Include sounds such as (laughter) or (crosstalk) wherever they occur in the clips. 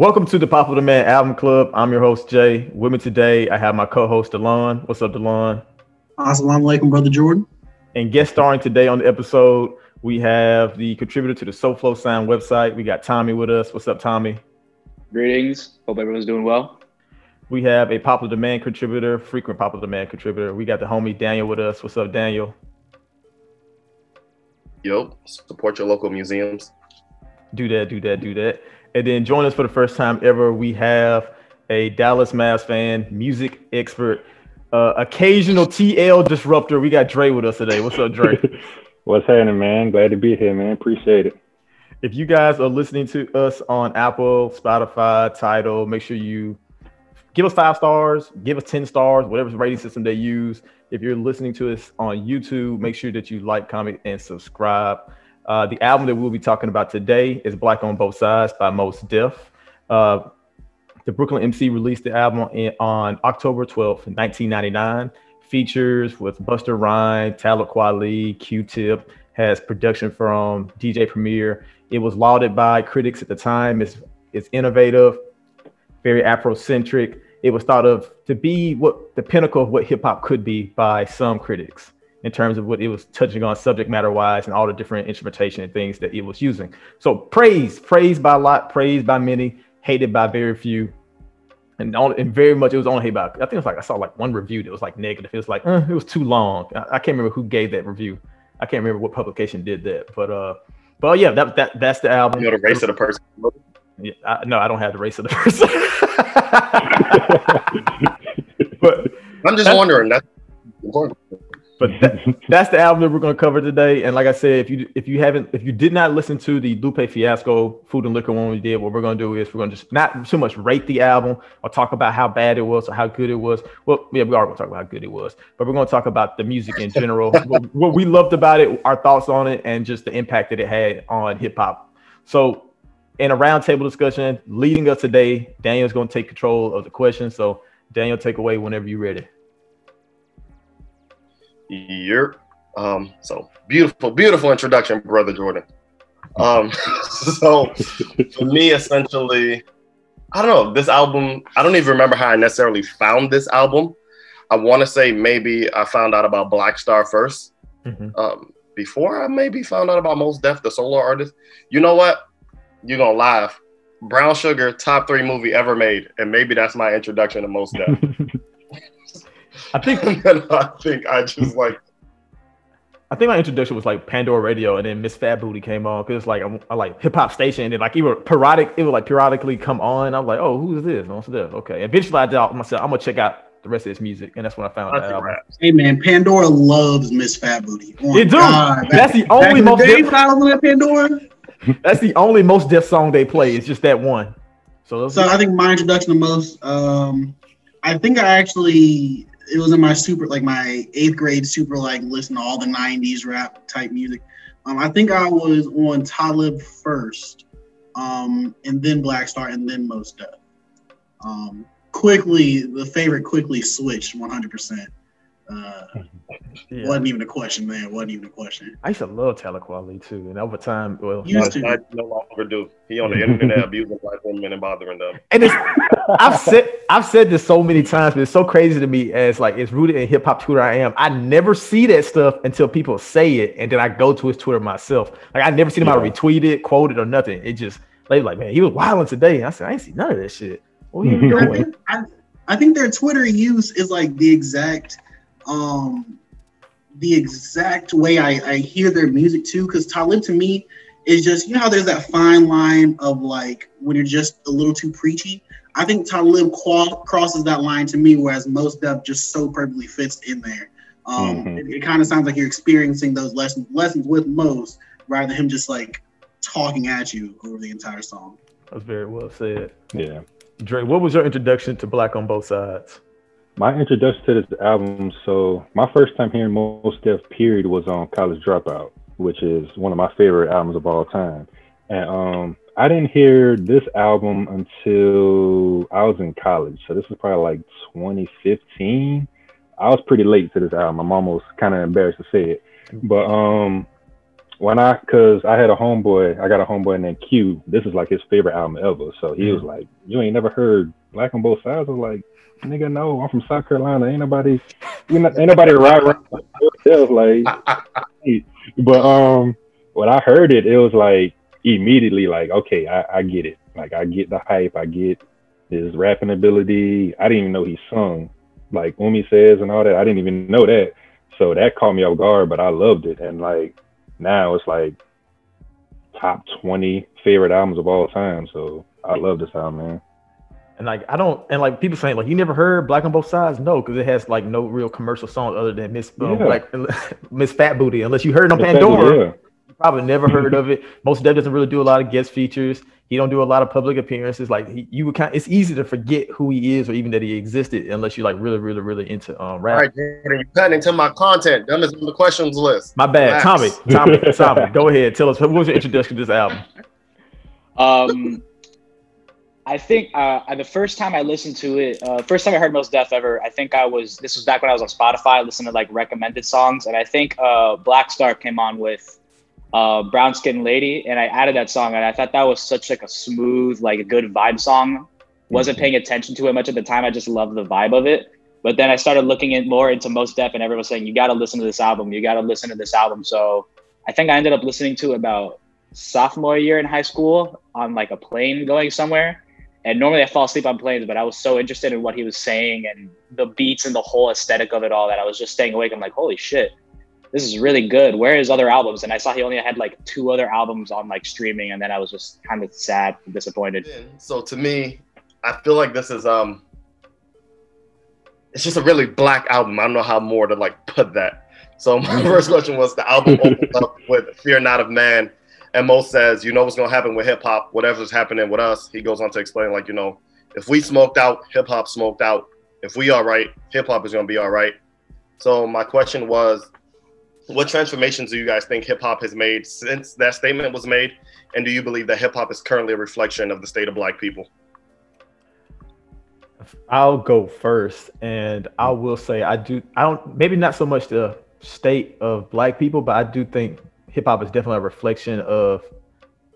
Welcome to the Popular Demand Album Club. I'm your host, Jay. With me today, I have my co-host, Delon. What's up, Delon? Assalamu alaikum, brother Jordan. And guest starring today on the episode, we have the contributor to the SoFlo Sound website. We got Tommy with us. What's up, Tommy? Greetings. Hope everyone's doing well. We have a popular demand contributor, frequent popular demand contributor. We got the homie Daniel with us. What's up, Daniel? Yo, support your local museums. Do that, do that, do that. And then join us for the first time ever. We have a Dallas Mavs fan, music expert, uh, occasional TL disruptor. We got Dre with us today. What's up, Dre? (laughs) What's happening, man? Glad to be here, man. Appreciate it. If you guys are listening to us on Apple, Spotify, Tidal, make sure you give us five stars, give us 10 stars, whatever rating system they use. If you're listening to us on YouTube, make sure that you like, comment, and subscribe. Uh, the album that we'll be talking about today is Black on Both Sides by Mos Def. Uh, the Brooklyn MC released the album in, on October 12th, 1999. Features with Busta Rhymes, Talib Kweli, Q-Tip, has production from DJ Premier. It was lauded by critics at the time. It's, it's innovative, very Afrocentric. It was thought of to be what the pinnacle of what hip hop could be by some critics in terms of what it was touching on subject matter wise and all the different instrumentation and things that it was using. So praise, praised by a lot, praised by many, hated by very few. And, on, and very much it was only about I think it was like I saw like one review that was like negative. It was like uh, it was too long. I, I, can't remember who gave that review. I can't remember what publication did that. But uh but yeah, that that that's the album. You know the race of the person. Yeah, I, no, I don't have the race of the person. (laughs) (laughs) but I'm just wondering. That's important. But that, (laughs) that's the album that we're going to cover today. And like I said, if you if you haven't if you did not listen to the Lupe Fiasco Food and Liquor one we did, what we're going to do is we're going to just not too much rate the album or talk about how bad it was or how good it was. Well, yeah, we are going to talk about how good it was, but we're going to talk about the music in general, (laughs) what, what we loved about it, our thoughts on it, and just the impact that it had on hip hop. So in a roundtable discussion leading us today. Daniel's going to take control of the question. So, Daniel, take away whenever you're ready. Yep. Um, so beautiful, beautiful introduction, brother Jordan. Um, (laughs) so for me, essentially, I don't know this album. I don't even remember how I necessarily found this album. I want to say maybe I found out about Black Star 1st mm-hmm. um, before I maybe found out about Mos Def, the solo artist. You know what? You're gonna laugh. Brown Sugar, top three movie ever made, and maybe that's my introduction to Mos Def. (laughs) I think. (laughs) I think I just like. I think my introduction was like Pandora Radio, and then Miss Fat Booty came on because it's like a, a like hip hop station, and then like even periodic, it would like periodically come on. I was like, oh, who's this? Mos this? Okay. Eventually, I thought myself, I'm gonna check out the rest of his music, and that's when I found out. Hey man, Pandora loves Miss Fat Booty. Oh, it do. God. That's the only most. Day, when I was Pandora. (laughs) That's the only Mos Def song they play. It's just that one. So, so I think my introduction to Mos, um, I think I actually it was in my super like my eighth grade super like listen to all the '90s rap type music. Um, I think I was on Talib first, um, and then Black Star, and then Mos Def. Um, quickly, the favorite quickly switched 100. percent uh, (sighs) yeah. wasn't even a question, man. wasn't even a question. I used to love Talib Kweli too, and over time, well, used to. I no longer do. He on the internet abusing black women and bothering them. (laughs) And it's, I've said I've said this so many times, but it's so crazy to me as like it's rooted in hip hop Twitter. I am. I never see that stuff until people say it, and then I go to his Twitter myself. Like I never seen him yeah. retweet it, quote it, or nothing. It just they like, man, he was wilding today. And I said, I ain't see none of that shit. What are you doing? I think, I, I think their Twitter use is like the exact um the exact way I, I hear their music too, because Talib to me is just you know how there's that fine line of like when you're just a little too preachy. I think Talib qual- crosses that line to me, whereas Mos Def just so perfectly fits in there. Um, mm-hmm. It, it kind of sounds like you're experiencing those lessons lessons with Mos rather than him just like talking at you over the entire song. That's very well said. Yeah. Dre, what was your introduction to Black on Both Sides? My introduction to this album, so my first time hearing Mos Def period was on College Dropout, which is one of my favorite albums of all time. And um, I didn't hear this album until I was in college. So this was probably like 2015. I was pretty late to this album. I'm almost kind of embarrassed to say it. But um, when I, cause I had a homeboy, I got a homeboy named Q. This is like his favorite album ever. So he was like, "You ain't never heard Black on Both Sides?" I was like, "Nigga, no, I'm from South Carolina. Ain't nobody, ain't nobody right around like." (laughs) but um, when I heard it, it was like immediately like, okay, I, I get it. Like I get the hype. I get his rapping ability. I didn't even know he sung like Umi says and all that. I didn't even know that. So that caught me off guard, but I loved it. And like now it's like top 20 favorite albums of all time. So I love this album, man. And like I don't, and like people saying like you never heard Black on Both Sides, no, because it has like no real commercial songs other than Miss um, yeah. Black (laughs) Miss Fat Booty, unless you heard it on Miss Pandora. yeah. You probably never heard of it. Mos Def doesn't really do a lot of guest features. He don't do a lot of public appearances. Like he, you would kind, it's easy to forget who he is or even that he existed unless you like really, really, really into um, rap. All right, you're cutting into my content. That is on the questions list. My bad, Relax. Tommy. Tommy, (laughs) Tommy, go ahead. Tell us what was your introduction to this album. Um, I think uh, the first time I listened to it, uh, first time I heard Mos Def ever, I think I was this was back when I was on Spotify, listening to like recommended songs, and I think uh, Black Star came on with uh, Brown Skin Lady, and I added that song, and I thought that was such like a smooth, like a good vibe song. Wasn't mm-hmm. paying attention to it much at the time. I just loved the vibe of it. But then I started looking in more into Mos Def, and everyone was saying, "You got to listen to this album. You got to listen to this album." So I think I ended up listening to about sophomore year in high school on like a plane going somewhere. And normally I fall asleep on planes, but I was so interested in what he was saying and the beats and the whole aesthetic of it all that I was just staying awake. I'm like, holy shit, this is really good. Where is other albums? And I saw he only had like two other albums on like streaming, and then I was just kind of sad and disappointed. So to me, I feel like this is um, it's just a really black album. I don't know how more to like put that. So my (laughs) first question was the album up with "Fear Not of Man," and Mo says, "You know what's gonna happen with hip hop? Whatever's happening with us." He goes on to explain like, you know, if we smoked out, hip hop smoked out. If we all right, hip hop is gonna be all right. So my question was, what transformations do you guys think hip hop has made since that statement was made? And do you believe that hip hop is currently a reflection of the state of black people? I'll go first, and I will say I do. I don't maybe not so much the state of black people, but I do think hip hop is definitely a reflection of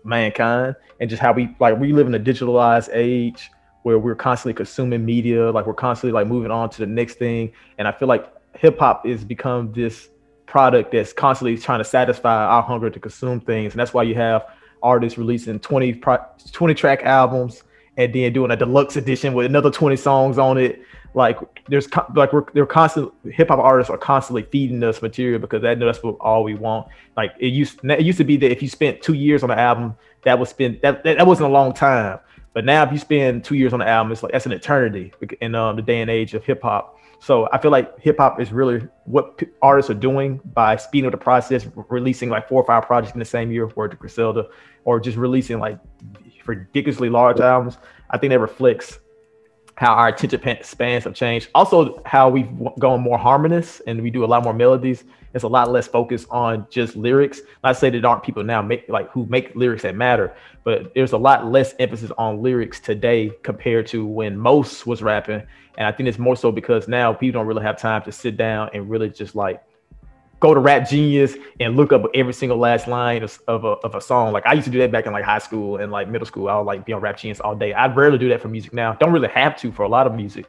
mankind and just how we like we live in a digitalized age where we're constantly consuming media, like we're constantly like moving on to the next thing. And I feel like hip hop has become this product that's constantly trying to satisfy our hunger to consume things. And that's why you have artists releasing 20, pro- 20 track albums and then doing a deluxe edition with another 20 songs on it. Like there's like we're they're constant hip hop artists are constantly feeding us material because that, that's what all we want. Like it used it used to be that if you spent two years on an album, that was spent that, that, that wasn't a long time. But now if you spend two years on the album, it's like that's an eternity in um, the day and age of hip hop. So I feel like hip hop is really what p- artists are doing by speeding up the process, releasing like four or five projects in the same year, to Griselda, or just releasing like ridiculously large albums. I think that reflects how our attention spans have changed. Also, how we've gone more harmonious and we do a lot more melodies. It's a lot less focus on just lyrics. Not say that aren't people now make like who make lyrics that matter, but there's a lot less emphasis on lyrics today compared to when Mos was rapping. And I think it's more so because now people don't really have time to sit down and really just like go to Rap Genius and look up every single last line of, of, a, of a song. Like I used to do that back in like high school and like middle school. I would like be on Rap Genius all day. I rarely do that for music now. Don't really have to for a lot of music,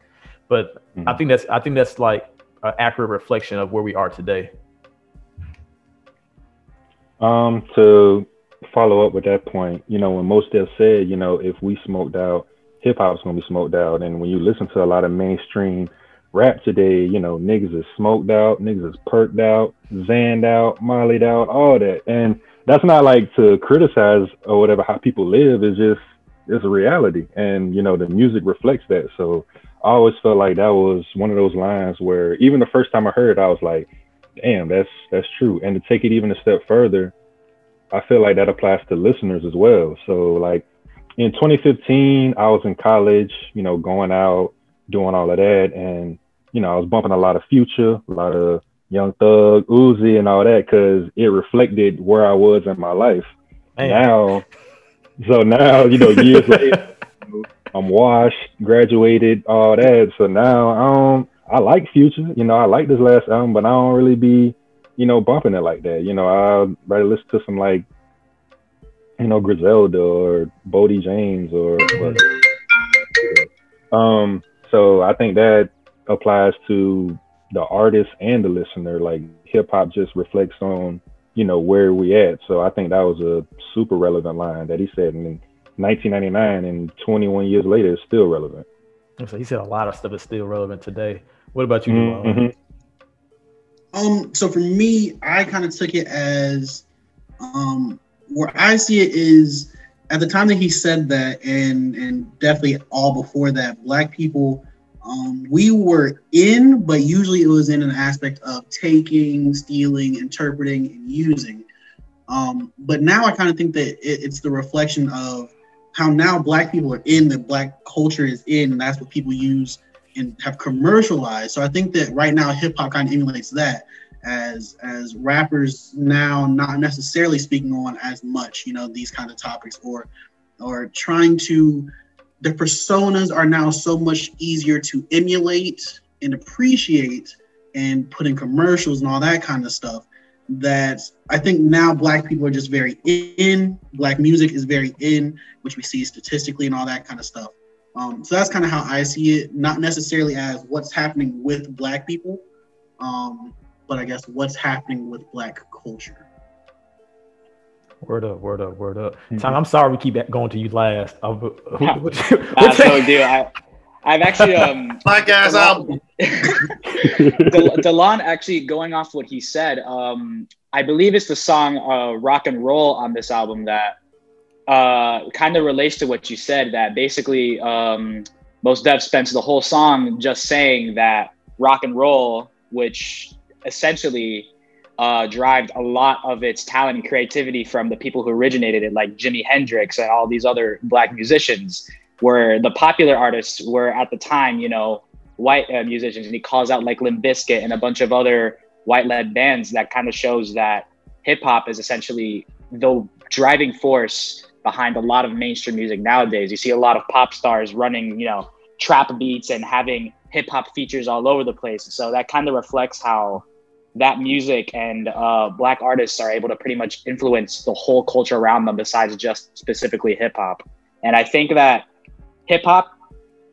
but mm-hmm. I think that's I think that's like an accurate reflection of where we are today. Um, to follow up with that point, you know, when Mos Def said, you know, if we smoked out, hip hop's gonna be smoked out, and when you listen to a lot of mainstream rap today, you know, niggas is smoked out, niggas is perked out, zanned out, mollied out, all that. And that's not like to criticize or whatever how people live. It's just it's a reality. And you know, the music reflects that. So I always felt like that was one of those lines where even the first time I heard it, I was like, damn, that's that's true. And to take it even a step further, I feel like that applies to listeners as well. So like in 2015, I was in college, you know, going out, doing all of that. And you know, I was bumping a lot of Future, a lot of Young Thug, Uzi, and all that because it reflected where I was in my life. Man. Now, so now you know, years (laughs) later, I'm washed, graduated, all that. So now I don't. I like Future, you know, I like this last album, but I don't really be you know, bumping it like that. You know, I'd rather listen to some like, you know, Griselda or Boldy James or. um. So I think that applies to the artist and the listener. Like hip hop just reflects on, you know, where we at. So I think that was a super relevant line that he said in 1999, and 21 years later, it's still relevant. So he said a lot of stuff is still relevant today. What about you? Mm-hmm. Um, so for me, I kind of took it as um, where I see it is at the time that he said that, and and definitely all before that, black people, um, we were in, but usually it was in an aspect of taking, stealing, interpreting, and using. Um, but now I kind of think that it, it's the reflection of how now black people are in, the black culture is in, and that's what people use and have commercialized. So I think that right now hip hop kind of emulates that as as rappers now not necessarily speaking on as much, you know, these kind of topics or or trying to the personas are now so much easier to emulate and appreciate and put in commercials and all that kind of stuff that I think now black people are just very in. Black music is very in, which we see statistically and all that kind of stuff. Um, so that's kind of how I see it, not necessarily as what's happening with black people, um, but I guess what's happening with black culture. Word up, word up, word up. Mm-hmm. Tom, I'm sorry we keep going to you last. Uh, who, who, That's so do. I, I've actually (laughs) um podcast album. (laughs) De- Delon actually going off what he said. Um, I believe it's the song uh, "Rock and Roll" on this album that uh, kind of relates to what you said. That basically, um, Mos Def spends the whole song just saying that rock and roll, which essentially uh, derived a lot of its talent and creativity from the people who originated it, like Jimi Hendrix and all these other black musicians where the popular artists were at the time, you know, white uh, musicians, and he calls out like Limp Bizkit and a bunch of other white-led bands. That kind of shows that hip hop is essentially the driving force behind a lot of mainstream music nowadays. You see a lot of pop stars running, you know, trap beats and having hip hop features all over the place. So that kind of reflects how that music and uh, black artists are able to pretty much influence the whole culture around them besides just specifically hip hop. And I think that hip hop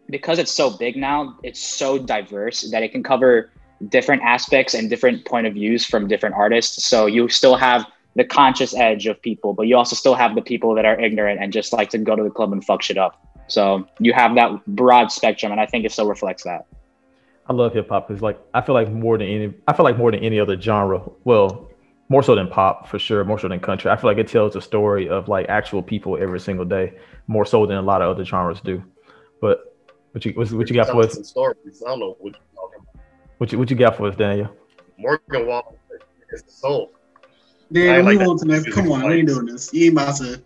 because it's so big now it's so diverse that it can cover different aspects and different point of views from different artists. So you still have the conscious edge of people but you also still have the people that are ignorant and just like to go to the club and fuck shit up. So you have that broad spectrum and i think it still reflects that i love hip-hop because like i feel like more than any i feel like more than any other genre well more so than pop for sure more so than country i feel like it tells a story of like actual people every single day more so than a lot of other genres do. But what you what, what you got for us? Stories. I don't know what What you what you got for us, Daniel? Morgan Wallen is the soul. Dan, move like on to next. Come on, we ain't doing this. You ain't about to.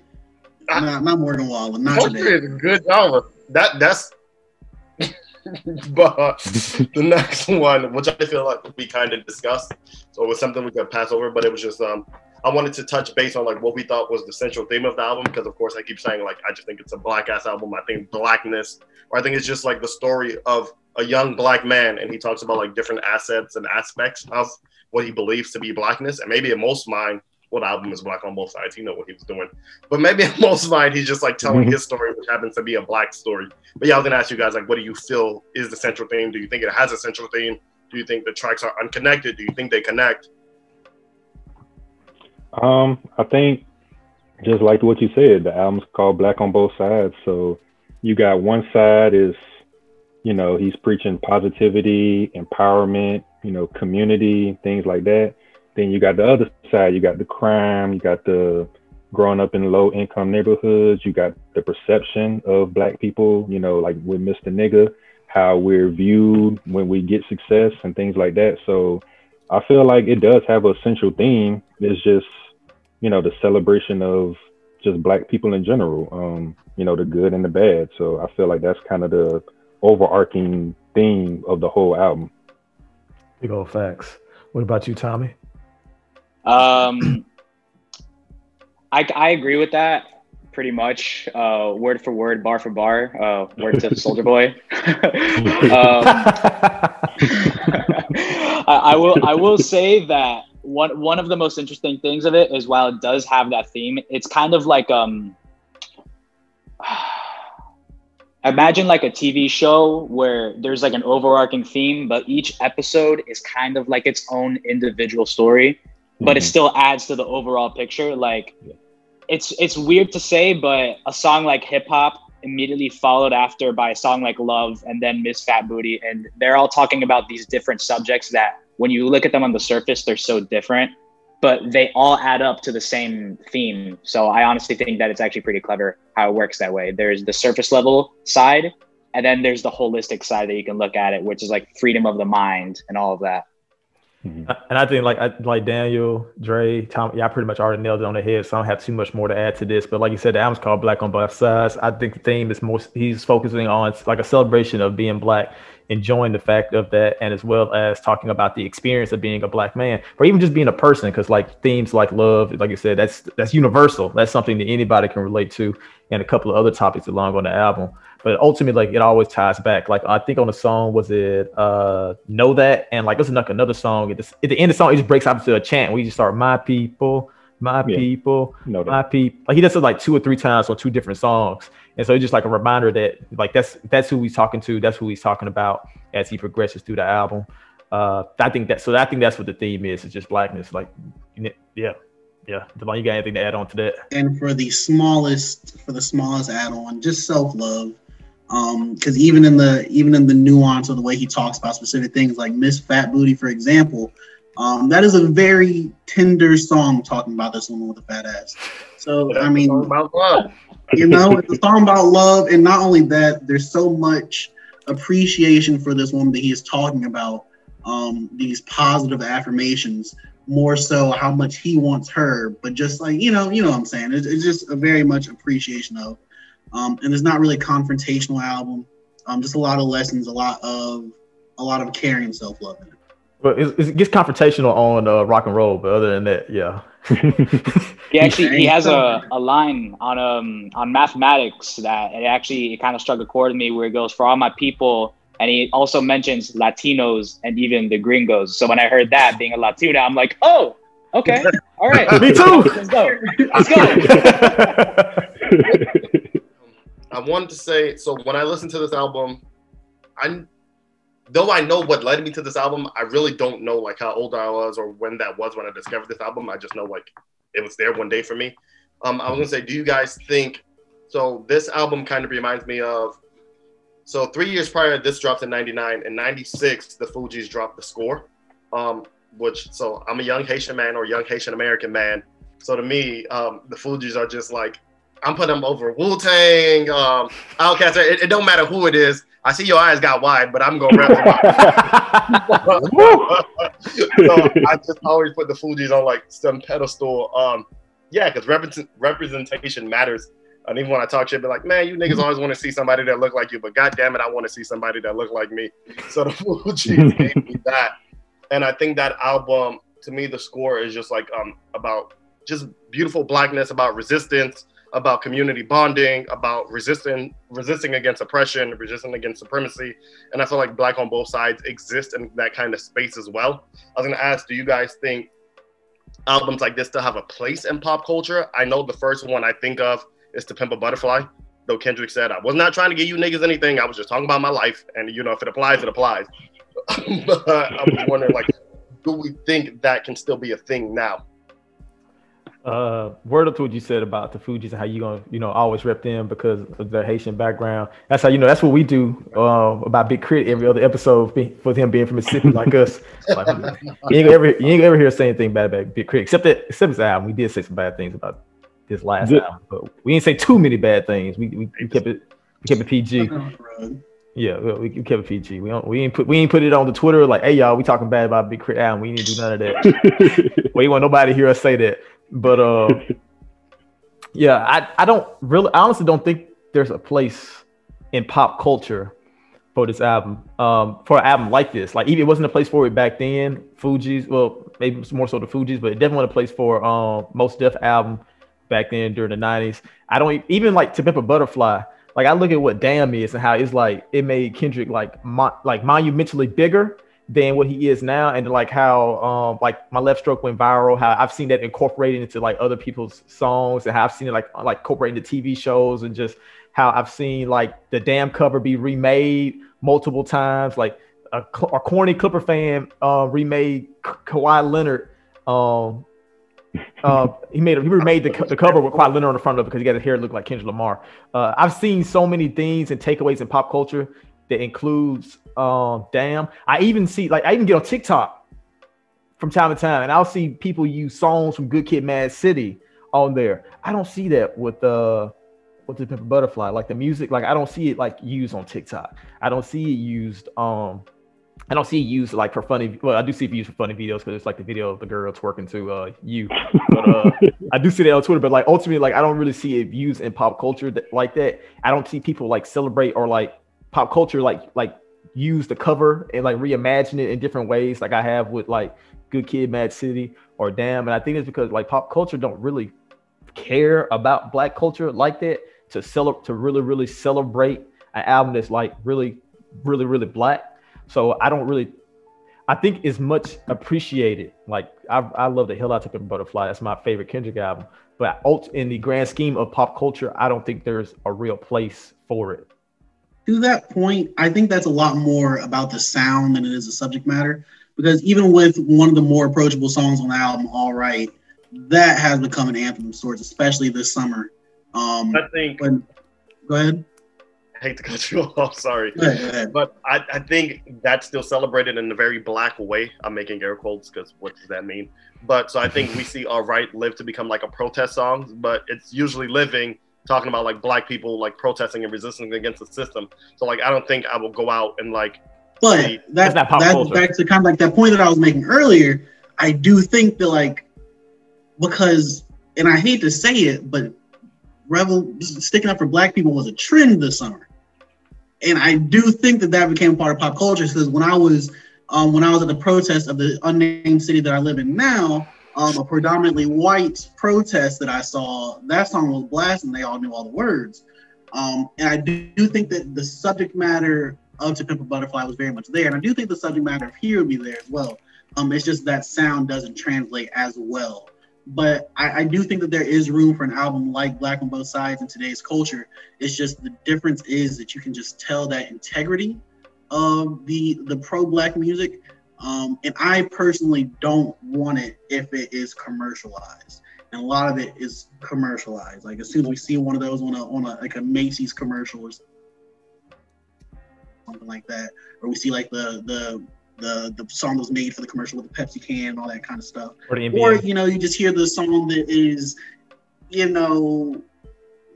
I, not, not Morgan Wallen. Not today. is a good genre. That that's. (laughs) but the next one, which I feel like we kind of discussed, so it was something we could pass over, but it was just um I wanted to touch base on like what we thought was the central theme of the album because of course I keep saying like I just think it's a black ass album. I think blackness, or I think it's just like the story of a young black man, and he talks about like different assets and aspects of what he believes to be blackness. And maybe in Mos mind, what album is black on both sides. He know what he was doing, but maybe in Mos mind he's just like telling his story, which happens to be a black story. But yeah, I was gonna ask you guys like, what do you feel is the central theme? Do you think it has a central theme? Do you think the tracks are unconnected? Do you think they connect? Um, I think just like what you said, the album's called Black on Both Sides. So you got one side is, you know, he's preaching positivity, empowerment, you know, community, things like that. Then you got the other side, you got the crime, you got the growing up in low income neighborhoods, you got the perception of black people, you know, like with Mr. Nigga, how we're viewed when we get success and things like that. So I feel like it does have a central theme. It's just you know, the celebration of just black people in general, um, you know, the good and the bad. So I feel like that's kind of the overarching theme of the whole album. Big old facts. What about you, Tommy? Um, I, I agree with that pretty much, uh, word for word, bar for bar, uh, word to (laughs) Soulja Boy. (laughs) um, (laughs) I, I will I will say that one one of the most interesting things of it is while it does have that theme, it's kind of like um (sighs) imagine like a TV show where there's like an overarching theme, but each episode is kind of like its own individual story, but mm-hmm. it still adds to the overall picture. Like it's it's weird to say, but a song like hip hop immediately followed after by a song like Love and then Miss Fat Booty. And they're all talking about these different subjects that when you look at them on the surface, they're so different, but they all add up to the same theme. So I honestly think that it's actually pretty clever how it works that way. There's the surface level side, and then there's the holistic side that you can look at it, which is like freedom of the mind and all of that. Mm-hmm. And I think like like Daniel, Dre, Tom, yeah, I pretty much already nailed it on the head, so I don't have too much more to add to this. But like you said, the album's called Black on Both Sides. I think the theme is more he's focusing on like a celebration of being black, enjoying the fact of that, and as well as talking about the experience of being a black man, or even just being a person. Because like themes like love, like you said, that's that's universal. That's something that anybody can relate to, and a couple of other topics along on the album but ultimately like it always ties back. Like i think on the song was it uh know that? And like there's like another song. At the, at the end of the song it just breaks out into a chant we just start my people my yeah. people know my people like he does it like two or three times on two different songs. And so it's just like a reminder that like that's that's who he's talking to. That's who he's talking about as he progresses through the album. Uh i think that so i think that's what the theme is it's just blackness. Like yeah yeah. Devon, you got anything to add on to that? And for the smallest for the smallest add-on just self-love because um, even in the even in the nuance of the way he talks about specific things like Miss Fat Booty, for example, um, that is a very tender song talking about this woman with a fat ass. So I mean, you know, it's a (laughs) song about love, and not only that, there's so much appreciation for this woman that he is talking about. Um, these positive affirmations, more so how much he wants her, but just like you know, you know what I'm saying. It's, it's just a very much appreciation of um, and it's not really a confrontational album. Um, just a lot of lessons, a lot of a lot of caring and self love in it. But it, it, gets confrontational on uh, rock and roll, but other than that, yeah. (laughs) he actually he has a, a line on um on mathematics that it actually it kind of struck a chord with me where it goes for all my people and he also mentions Latinos and even the gringos. So when I heard that being a Latina, I'm like, oh, okay, all right, (laughs) me too. Let's go, let's go. (laughs) I wanted to say so when I listened to this album, I though I know what led me to this album, I really don't know like how old I was or when that was when I discovered this album. I just know like it was there one day for me. Um, I was gonna say, do you guys think so? This album kind of reminds me of so three years prior, this dropped in '99. and '96, the Fugees dropped the score, um, which so I'm a young Haitian man or young Haitian American man. So to me, um, the Fugees are just like I'm putting them over Wu Tang, um, Outkast. It, it, don't matter who it is. I see your eyes got wide, but I'm gonna rep them. (laughs) (laughs) so I just always put the Fugees on like some pedestal. Um, yeah, because represent, representation matters. And even when I talk shit, be like, man, you niggas always want to see somebody that look like you, but god damn it, I want to see somebody that look like me. So the Fugees (laughs) gave me that. And I think that album, to me, the score is just like um about just beautiful blackness, about resistance, about community bonding, about resisting resisting against oppression, resisting against supremacy. And I feel like black on both sides exist in that kind of space as well. I was gonna ask, do you guys think albums like this still have a place in pop culture? I know the first one I think of is To Pimp a Butterfly. Though Kendrick said, I was not trying to get you niggas anything. I was just talking about my life. And you know, if it applies, it applies. (laughs) but I was wondering, like, do we think that can still be a thing now? Uh, word up to what you said about the Fugees and how you gonna, you know, always rep them because of their Haitian background. That's how you know. That's what we do uh, about Big K.R.I.T. every other episode for him being from Mississippi like us. Like, you ain't ever you ain't ever hear us say anything bad about Big K.R.I.T. except that except his album. We did say some bad things about this last Good. album, but we didn't say too many bad things. We we, we kept it we kept it PG. Yeah, we, we kept it PG. We don't, we ain't put we ain't put it on the Twitter like, hey y'all, we talking bad about Big K.R.I.T. album. We didn't do none of that. (laughs) we want nobody to hear us say that. But uh, (laughs) yeah, I I don't really, I honestly don't think there's a place in pop culture for this album. Um, for an album like this, like even it wasn't a place for it back then. Fugees, well, maybe more so the Fugees, but it definitely wasn't a place for um Mos Def album back then during the '90s. I don't even like To Pimp a Butterfly. Like I look at what Damn is and how it's like it made Kendrick like mo- like monumentally bigger than what he is now, and like how um like my left stroke went viral. How I've seen that incorporated into like other people's songs, and how I've seen it like like incorporated into TV shows, and just how I've seen like the damn cover be remade multiple times. Like a, a corny Clipper fan uh, remade Ka- Kawhi Leonard. Um, uh, he made he remade the, the cover with Kawhi Leonard on the front of it because he got his hair look like Kendrick Lamar. Uh, I've seen so many things and takeaways in pop culture that includes um, damn. I even see like I even get on TikTok from time to time, and I'll see people use songs from Good Kid, Mad City on there. I don't see that with uh with the a Butterfly. Like the music, like I don't see it like used on TikTok. I don't see it used um I don't see it used like for funny. Well, I do see it used for funny videos because it's like the video of the girl twerking to uh you. But uh (laughs) I do see that on Twitter. But like ultimately, like I don't really see it used in pop culture that, like that. I don't see people like celebrate or like pop culture like like use the cover and like reimagine it in different ways, like I have with like Good Kid, Mad City, or Damn. And I think it's because like pop culture don't really care about black culture like that to celebrate to really really celebrate an album that's like really really really black. So I don't really. I think it's much appreciated. Like I, I love the hell out of Pimp Butterfly. That's my favorite Kendrick album. But in the grand scheme of pop culture, I don't think there's a real place for it to that point, I think that's a lot more about the sound than it is the subject matter. Because even with one of the more approachable songs on the album, All Right, that has become an anthem of sorts, especially this summer. Um, I think. When, go ahead. I hate to cut you (laughs) off, sorry. Go ahead, go ahead. But I, I think that's still celebrated in a very black way. I'm making air quotes because what does that mean? But so I think we see All Right live to become like a protest song, but it's usually living talking about like black people like protesting and resisting against the system. So like I don't think I will go out and like. But that, that's not pop culture. back to kind of like that point that I was making earlier. I do think that like because and I hate to say it, but rebel sticking up for black people was a trend this summer, and I do think that that became part of pop culture because when I was um, when I was at the protest of the unnamed city that I live in now, um, a predominantly white protest that I saw, that song was blasting. They all knew all the words. Um, and I do, think that the subject matter of To Pimp a Butterfly was very much there. And I do think the subject matter of Here would be there as well. Um, it's just that sound doesn't translate as well. But I, I, do think that there is room for an album like Black on Both Sides in today's culture. It's just the difference is that you can just tell that integrity of the the pro black music um, and I personally don't want it if it is commercialized. And a lot of it is commercialized. Like as soon as we see one of those on a on a like a Macy's commercial or something like that, or we see like the the the the song that was made for the commercial with the Pepsi can and all that kind of stuff. Or, or you know, you just hear the song that is, you know,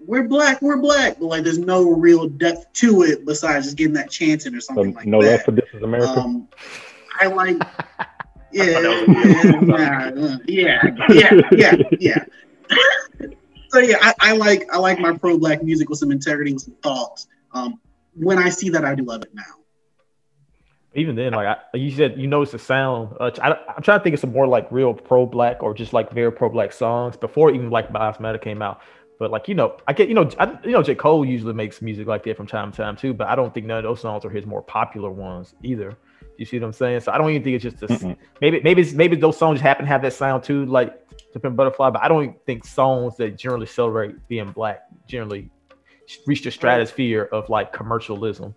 we're black, we're black, but like there's no real depth to it besides just getting that chanting or something um, like no that. No love for this is America. Um, I like. (laughs) Yeah, yeah, yeah, yeah, yeah, yeah. (laughs) so yeah, I, I, like I like my pro black music with some integrity, with some thoughts. Um, when I see that, I do love it now. Even then, like I, you said, you notice the sound. Uh, I, am trying to think of some more like real pro black or just like very pro black songs before even like Black Matter came out. But like you know, I get you know, I, you know, J Cole usually makes music like that from time to time too. But I don't think none of those songs are his more popular ones either. You see what I'm saying? So I don't even think it's just a, maybe maybe it's, maybe those songs happen to have that sound too, like Pimp Butterfly. But I don't think songs that generally celebrate being black generally reach the stratosphere of like commercialism.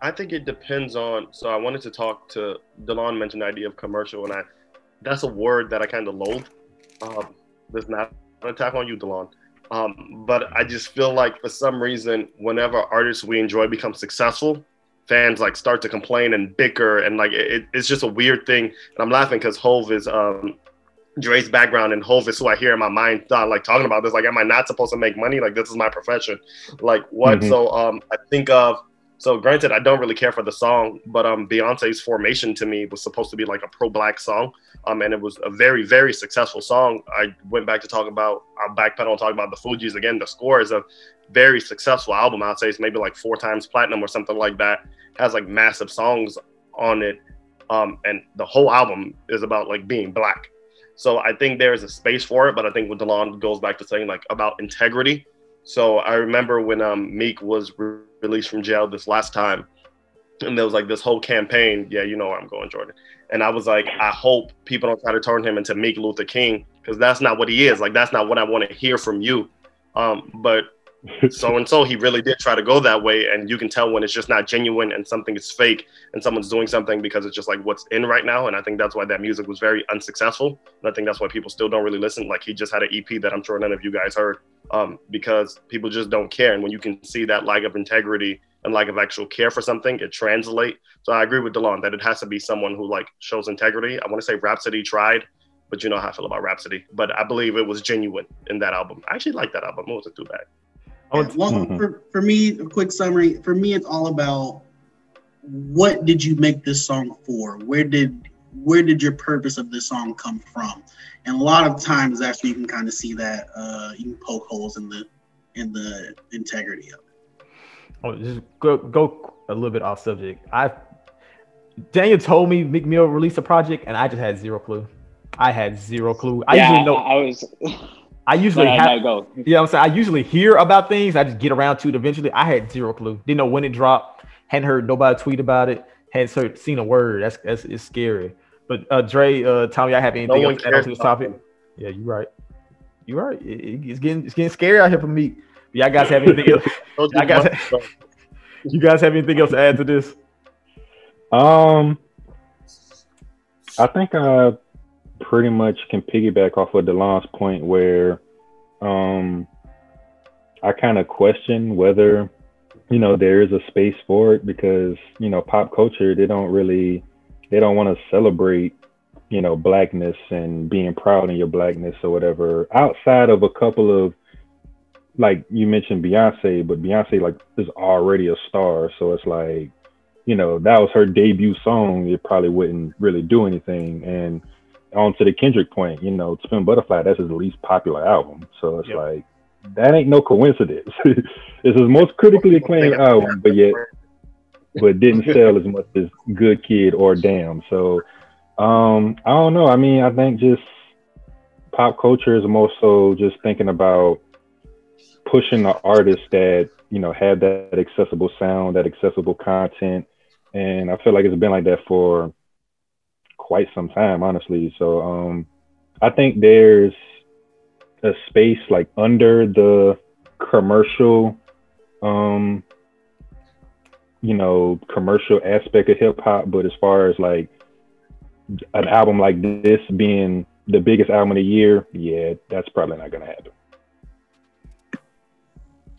I think it depends on. So I wanted to talk to Delon mentioned the idea of commercial, and I that's a word that I kind of loathe. Um, there's not an attack on you, Delon. Um, but I just feel like for some reason, whenever artists we enjoy become successful, fans like start to complain and bicker and like it, it's just a weird thing. And I'm laughing because Hove is um Dre's background and Hove is who I hear in my mind uh, like talking about this. Like, am I not supposed to make money? Like, this is my profession. Like, what? Mm-hmm. So um I think of so granted, I don't really care for the song, but um, Beyonce's "Formation" to me was supposed to be like a pro-black song, um, and it was a very, very successful song. I went back to talk about, I backpedal and talk about the Fugees again. The score is a very successful album. I'd say it's maybe like four times platinum or something like that has like massive songs on it. Um, and the whole album is about like being black. So I think there is a space for it, but I think what Delon goes back to saying like about integrity. So I remember when um, Meek was re- released from jail this last time, and there was like this whole campaign. Yeah, you know where I'm going, Jordan. And I was like, I hope people don't try to turn him into Meek Luther King because that's not what he is. Like that's not what I want to hear from you. Um, but (laughs) so and so he really did try to go that way and you can tell when it's just not genuine and something is fake and someone's doing something because it's just like what's in right now and i think that's why that music was very unsuccessful and i think that's why people still don't really listen. Like he just had an ep that i'm sure none of you guys heard um, because people just don't care and when you can see that lack of integrity and lack of actual care for something it translate. So i agree with delon that it has to be someone who like shows integrity. I want to say Rapsody tried but you know how i feel about Rapsody. but i believe it was genuine in that album. I actually like that album. It wasn't too bad well, mm-hmm. for, for me, a quick summary. For me, it's all about what did you make this song for? Where did where did your purpose of this song come from? And a lot of times, actually, you can kind of see that. Uh, you can poke holes in the in the integrity of it. Oh, just go go a little bit off subject. I Daniel told me Meek Mill released a project, and I just had zero clue. I had zero clue. I yeah, usually know. I was. (laughs) I usually no, have, no, go. (laughs) You know what I'm saying? I usually hear about things. I just get around to it eventually. I had zero clue. Didn't know when it dropped. Hadn't heard nobody tweet about it. Hadn't heard, seen a word. That's that's it's scary. But uh Dre, uh Tommy, I have anything no else to add to this topic? Yeah, you're right. You're right. It, it, it's getting it's getting scary out here for me. Y'all guys have (laughs) anything else? I guys, (laughs) you guys have anything else to add to this? Um, I think I pretty much can piggyback off of Delon's point where um, I kind of question whether you know there is a space for it because you know pop culture they don't really they don't want to celebrate you know blackness and being proud in your blackness or whatever outside of a couple of like you mentioned Beyonce but Beyonce like is already a star. So it's like you know that was her debut song it probably wouldn't really do anything. And on to the Kendrick point, you know, Spin Butterfly, that's his least popular album. So it's yep. like that ain't no coincidence. (laughs) it's his most critically acclaimed album, but yet (laughs) but didn't sell as much as Good Kid or Damn. So um I don't know. I mean, I think just pop culture is more so just thinking about pushing the artists that, you know, have that accessible sound, that accessible content. And I feel like it's been like that for quite some time, honestly. So um, I think there's a space like under the commercial, um, you know, commercial aspect of hip hop. But as far as like an album like this being the biggest album of the year, yeah, that's probably not gonna happen.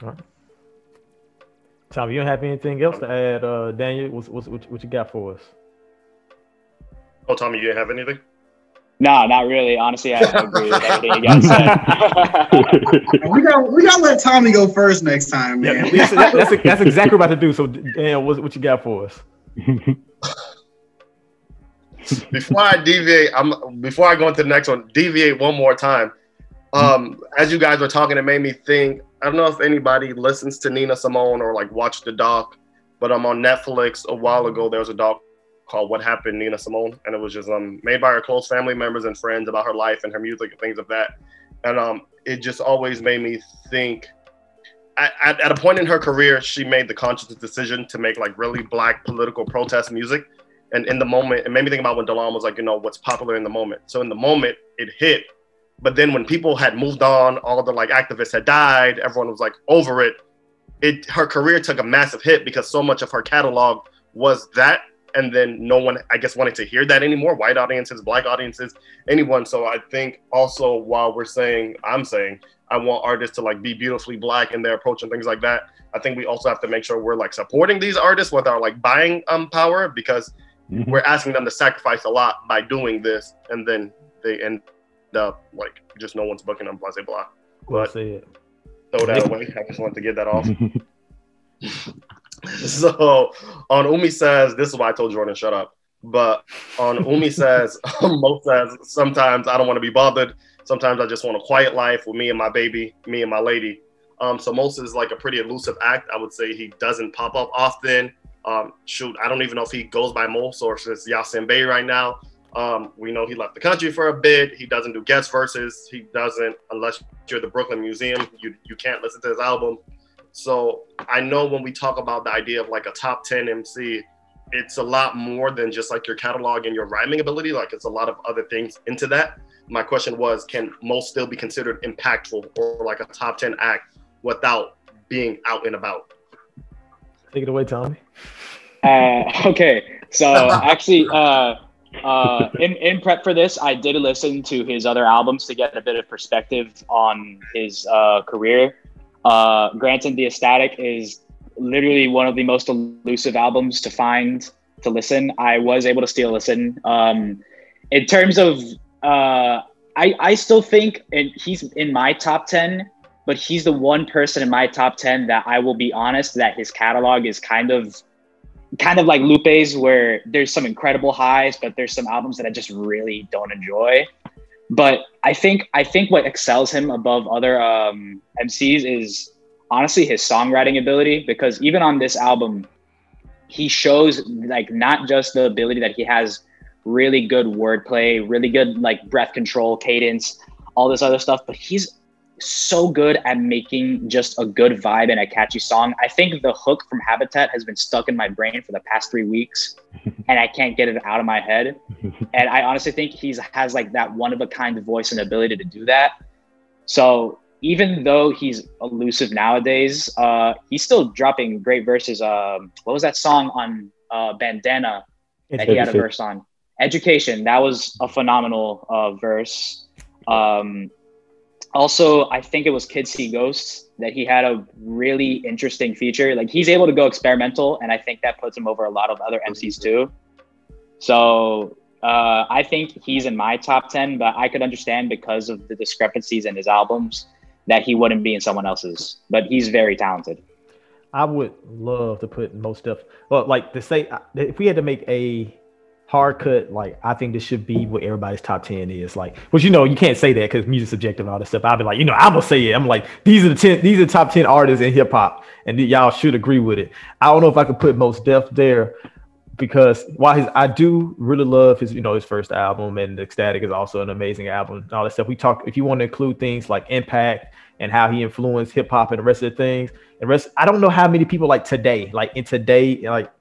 All right. Tom, you don't have anything else to add, uh, Daniel? What you got for us? Oh, Tommy, you have anything? No, not really. Honestly, I agree with everything you guys said. (laughs) we got we got to let Tommy go first next time, man. Yeah, that's, that's, (laughs) that's, exactly what about to do. So, Dan, what, what you got for us? (laughs) before I deviate, I'm before I go into the next one. Deviate one more time. Um, as you guys were talking, it made me think. I don't know if anybody listens to Nina Simone or like watched the doc, but I'm on Netflix a while ago. There was a doc called What Happened Nina Simone, and it was just um, made by her close family members and friends about her life and her music and things of that. And um, it just always made me think. At, at, a point in her career, she made the conscious decision to make like really black political protest music. And in the moment, it made me think about when Delon was like, you know, what's popular in the moment. So in the moment, it hit. But then when people had moved on, all the like activists had died, everyone was like over it. It her career took a massive hit because so much of her catalog was that and then no one i guess wanted to hear that anymore. White audiences black audiences anyone. So i think also while we're saying i'm saying i want artists to like be beautifully black in their approach and things like that i think we also have to make sure we're like supporting these artists with our like buying um power because mm-hmm. we're asking them to sacrifice a lot by doing this and then they end up like just no one's booking them blah blah blah. But throw that away. I just want to get that off (laughs) (laughs) so on Umi says, this is why I told Jordan shut up. But on Umi (laughs) says, (laughs) Mo says, sometimes I don't want to be bothered. Sometimes I just want a quiet life with me and my baby, me and my lady. Um, so Moses is like a pretty elusive act. I would say he doesn't pop up often. Um, shoot, I don't even know if he goes by Mos or if it's Yasin Bey right now. Um, we know he left the country for a bit. He doesn't do guest verses. He doesn't, unless you're the Brooklyn Museum, you you can't listen to his album. So I know when we talk about the idea of like a top 10 MC, it's a lot more than just like your catalog and your rhyming ability. Like it's a lot of other things into that. My question was, can Mos still be considered impactful or like a top 10 act without being out and about? Take it away, Tommy. Uh, (laughs) okay, so (laughs) actually, uh, uh, in in prep for this, I did listen to his other albums to get a bit of perspective on his uh, career. Uh, granted, the Ecstatic is literally one of the most elusive albums to find to listen. I was able to still listen. Um, in terms of, uh, I I still think, and he's in my top ten, but he's the one person in my top ten that I will be honest that his catalog is kind of kind of like Lupe's, where there's some incredible highs, but there's some albums that I just really don't enjoy. But I think I think what excels him above other um, MCs is honestly his songwriting ability, because even on this album, he shows like not just the ability that he has really good wordplay, really good like breath control, cadence, all this other stuff, but he's so good at making just a good vibe and a catchy song. I think the hook from Habitat has been stuck in my brain for the past three weeks, and I can't get it out of my head. And I honestly think he's has like that one of a kind voice and ability to do that. So even though he's elusive nowadays, uh, he's still dropping great verses. Um, what was that song on uh, Bandana that he had a verse on? Education. That was a phenomenal uh, verse. Um, also, I think it was Kids See Ghosts that he had a really interesting feature. Like he's able to go experimental, and I think that puts him over a lot of other MCs too. So uh, I think he's in my top 10, but I could understand because of the discrepancies in his albums that he wouldn't be in someone else's. But he's very talented. I would love to put Mos Def. Well, like to say, if we had to make a hard cut, like I think this should be what everybody's top 10 is. Like, which you know, you can't say that because music's subjective and all this stuff. I'll be like, you know, I'm gonna say it. I'm like, these are the 10, these are the top 10 artists in hip hop, and y'all should agree with it. I don't know if I could put Mos Def there because while his I do really love his, you know, his first album and Ecstatic is also an amazing album and all that stuff. We talk if you want to include things like impact and how he influenced hip hop and the rest of the things. And rest, I don't know how many people like today, like in today, like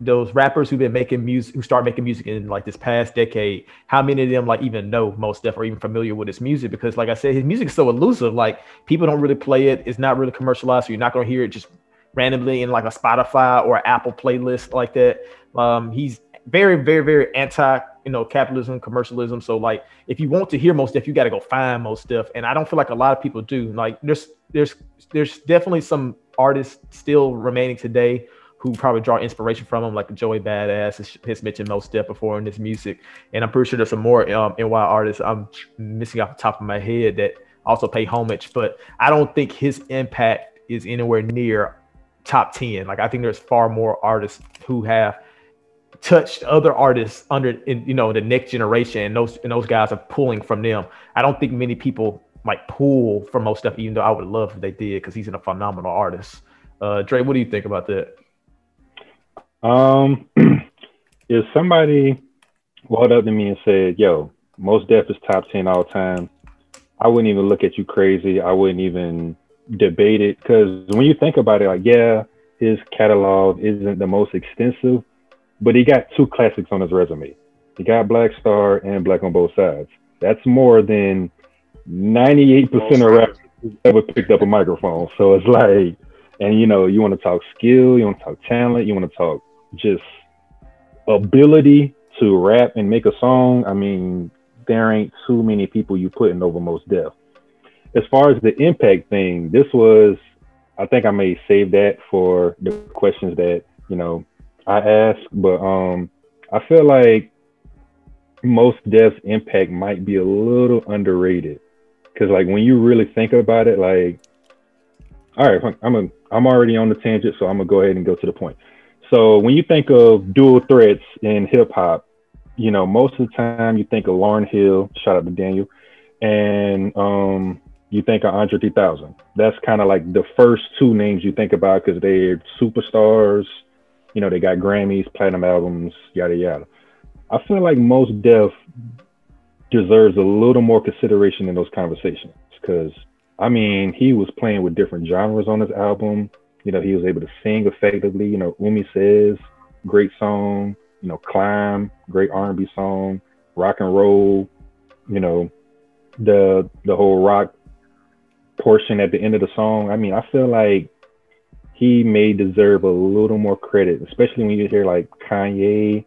those rappers who've been making music, who start making music in like this past decade, how many of them like even know Mos Def or even familiar with his music? Because like I said, his music is so elusive. Like people don't really play it. It's not really commercialized, so you're not gonna hear it just randomly in like a Spotify or Apple playlist like that. Um, he's very, very, very anti, you know, capitalism, commercialism. So like, if you want to hear Mos Def you got to go find Mos Def And I don't feel like a lot of people do. Like, there's, there's, there's definitely some artists still remaining today who probably draw inspiration from him, like Joey Badass has mentioned Mos Def before in his music, and I'm pretty sure there's some more um, NY artists I'm missing off the top of my head that also pay homage, but I don't think his impact is anywhere near top 10. Like I think there's far more artists who have touched other artists under in, you know the next generation and those and those guys are pulling from them. I don't think many people like pull from Mos Def, even though I would love if they did because he's a phenomenal artist. Uh Dre, what do you think about that? Um, (clears throat) if somebody walked up to me and said, "Yo, Mos Def is top ten all time," I wouldn't even look at you crazy. I wouldn't even debate it because when you think about it, like, yeah, his catalog isn't the most extensive, but he got two classics on his resume. He got Black Star and Black on both sides. That's more than 98% of rappers ever picked up a microphone. So it's like, and you know, you want to talk skill, you want to talk talent, you want to talk just ability to rap and make a song, I mean, there ain't too many people you putting over Mos Def. As far as the impact thing, this was, I think I may save that for the questions that, you know, I ask, but um, I feel like Mos Def's impact might be a little underrated. Cause like when you really think about it, like, all right, I'm a, I'm already on the tangent, so I'm gonna go ahead and go to the point. So when you think of dual threats in hip hop, you know, most of the time you think of Lauryn Hill, shout out to Daniel, and um, you think of Andre 3000. That's kind of like the first two names you think about because they're superstars. You know, they got Grammys, platinum albums, yada yada. I feel like Mos Def deserves a little more consideration in those conversations because I mean, he was playing with different genres on his album. You know, he was able to sing effectively. You know, Umi says great song. You know, Climb, great R&B song. Rock and Roll, you know, the the whole rock portion at the end of the song. I mean, I feel like he may deserve a little more credit, especially when you hear like Kanye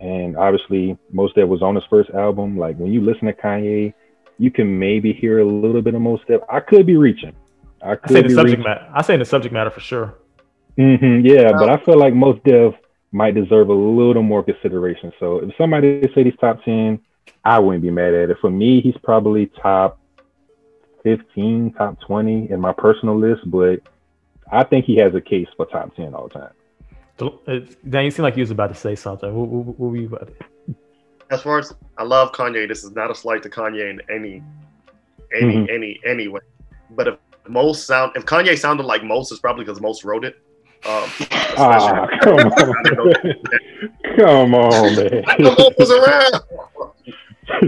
and obviously Mos Def was on his first album. Like when you listen to Kanye, you can maybe hear a little bit of Mos Def. I could be reaching. I could I say the subject matter. I say the subject matter for sure. Mm-hmm, yeah, but I feel like Mos Def might deserve a little more consideration. So if somebody said he's top ten, I wouldn't be mad at it. For me, he's probably top fifteen, top twenty in my personal list, but I think he has a case for top ten all the time. Dan, you seem like you was about to say something. What, what, what were you about to? As far as I love Kanye, this is not a slight to Kanye in any, any, mm-hmm. any, any way. But if Mos sound, if Kanye sounded like Mos, it's probably because Mos wrote it. Um, (laughs) ah, come on, come on, man. was around. (laughs)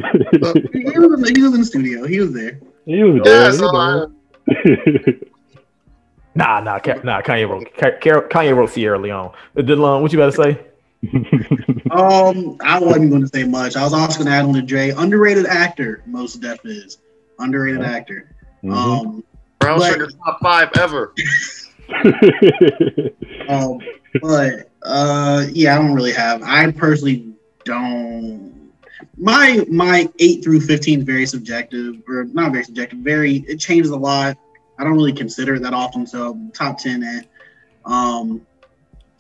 he, was in the, he was in the studio. He was there. He was there. Yeah, so (laughs) Nah, nah, nah. Kanye wrote Kanye wrote Sierra Leone. Uh, Dylan, what you about to say? um, I wasn't going to say much. I was also going to add on to Dre. Underrated actor, Mos Def is underrated actor. Mm-hmm. Um, Brown but, sugar top five ever. (laughs) um, but uh, yeah, I don't really have. I personally don't. My my eight through fifteen is very subjective, or not very subjective. Very it changes a lot. I don't really consider it that often. So top ten, and um,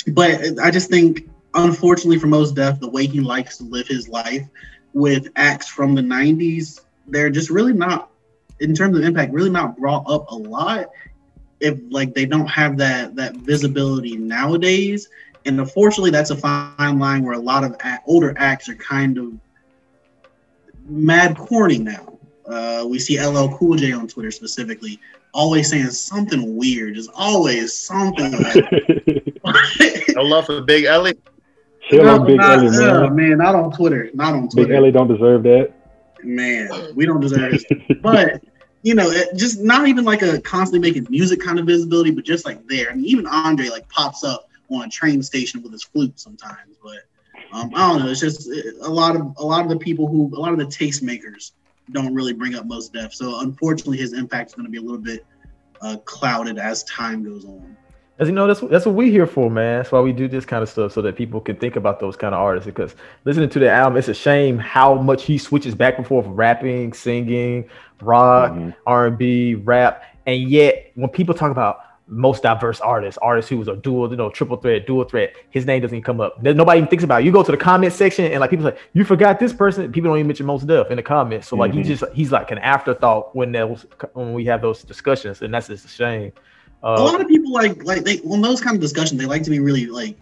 but I just think unfortunately for Mos Def, the way he likes to live his life with acts from the '90s, they're just really not, in terms of impact, really not brought up a lot. If like they don't have that that visibility nowadays, and unfortunately, that's a fine line where a lot of older acts are kind of mad corny now. Uh, we see LL Cool J on Twitter specifically always saying something weird. Just always something. Like, (laughs) no love for Big Ellie. Chill no, on Big not, Ellie, man. Uh, man. Not on Twitter. Not on Twitter. Big Ellie don't deserve that. Man, we don't deserve it. but you know, just not even like a constantly making music kind of visibility, but just like there. I mean, even Andre like pops up on a train station with his flute sometimes. But um, I don't know. It's just a lot of a lot of the people who a lot of the tastemakers don't really bring up Mos Def. So unfortunately, his impact is going to be a little bit uh, clouded as time goes on. As you know, that's that's what we're here for, man. That's why we do this kind of stuff so that people can think about those kind of artists. Because listening to the album, it's a shame how much he switches back and forth, rapping, singing, rock, mm-hmm. R and B, rap, and yet when people talk about most diverse artists, artists who was a dual, you know, triple threat, dual threat. His name doesn't even come up. nobody even thinks about it. You go to the comment section and like people say, you forgot this person. People don't even mention Mos Def in the comments. So like mm-hmm. he just he's like an afterthought when that was when we have those discussions, and that's just a shame. Uh, a lot of people like like they on those kind of discussions, they like to be really like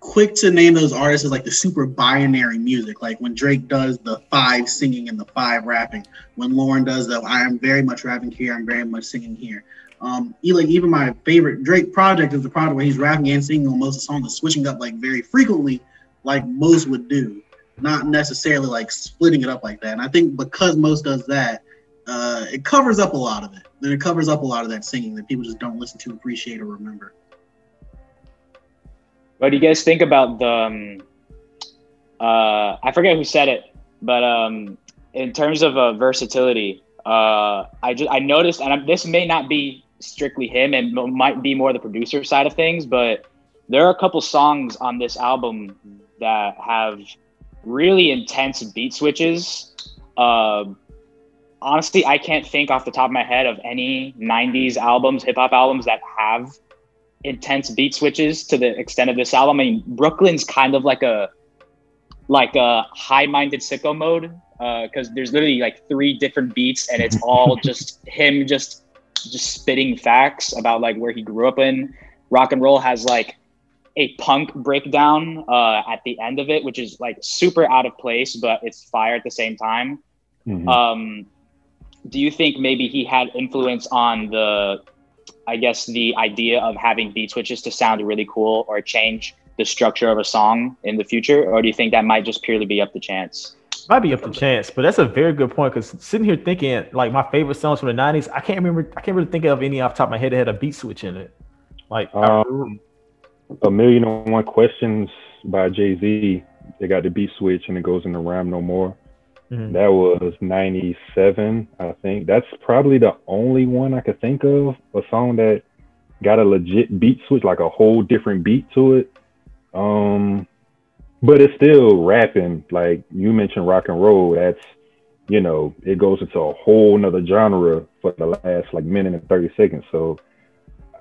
quick to name those artists as like the super binary music. Like when Drake does the five singing and the five rapping. When Lauren does the I am very much rapping here, I'm very much singing here. Um, like even my favorite Drake project is the project where he's rapping and singing on most of the songs, and switching up like very frequently, like Mos would do, not necessarily like splitting it up like that. And I think because Mos does that, uh, it covers up a lot of it. Then it covers up a lot of that singing that people just don't listen to, appreciate, or remember. What do you guys think about the? Um, uh, I forget who said it, but um, in terms of uh, versatility, uh, I just I noticed, and I'm, this may not be strictly him and might be more the producer side of things, but there are a couple songs on this album that have really intense beat switches. Uh, honestly, I can't think off the top of my head of any 90s albums, hip hop albums that have intense beat switches to the extent of this album. I mean, Brooklyn's kind of like a like a high-minded sicko mode because uh, there's literally like three different beats and it's all (laughs) just him just just spitting facts about like where he grew up in. Rock and roll has like a punk breakdown uh, at the end of it, which is like super out of place, but it's fire at the same time. Mm-hmm. Um, do you think maybe he had influence on the, I guess, the idea of having beat switches to sound really cool or change the structure of a song in the future? Or do you think that might just purely be up to chance? Might be up to chance, but that's a very good point. Because sitting here thinking, like my favorite songs from the '90s, I can't remember. I can't really think of any off top of my head that had a beat switch in it. Like um, a million and one questions by Jay Z. They got the beat switch and it goes into Rhyme No More. Mhm. That was 97, I think. That's probably the only one I could think of, a song that got a legit beat switch, like a whole different beat to it. Um, but it's still rapping. Like you mentioned rock and roll, that's, you know, it goes into a whole nother genre for the last like minute and 30 seconds. So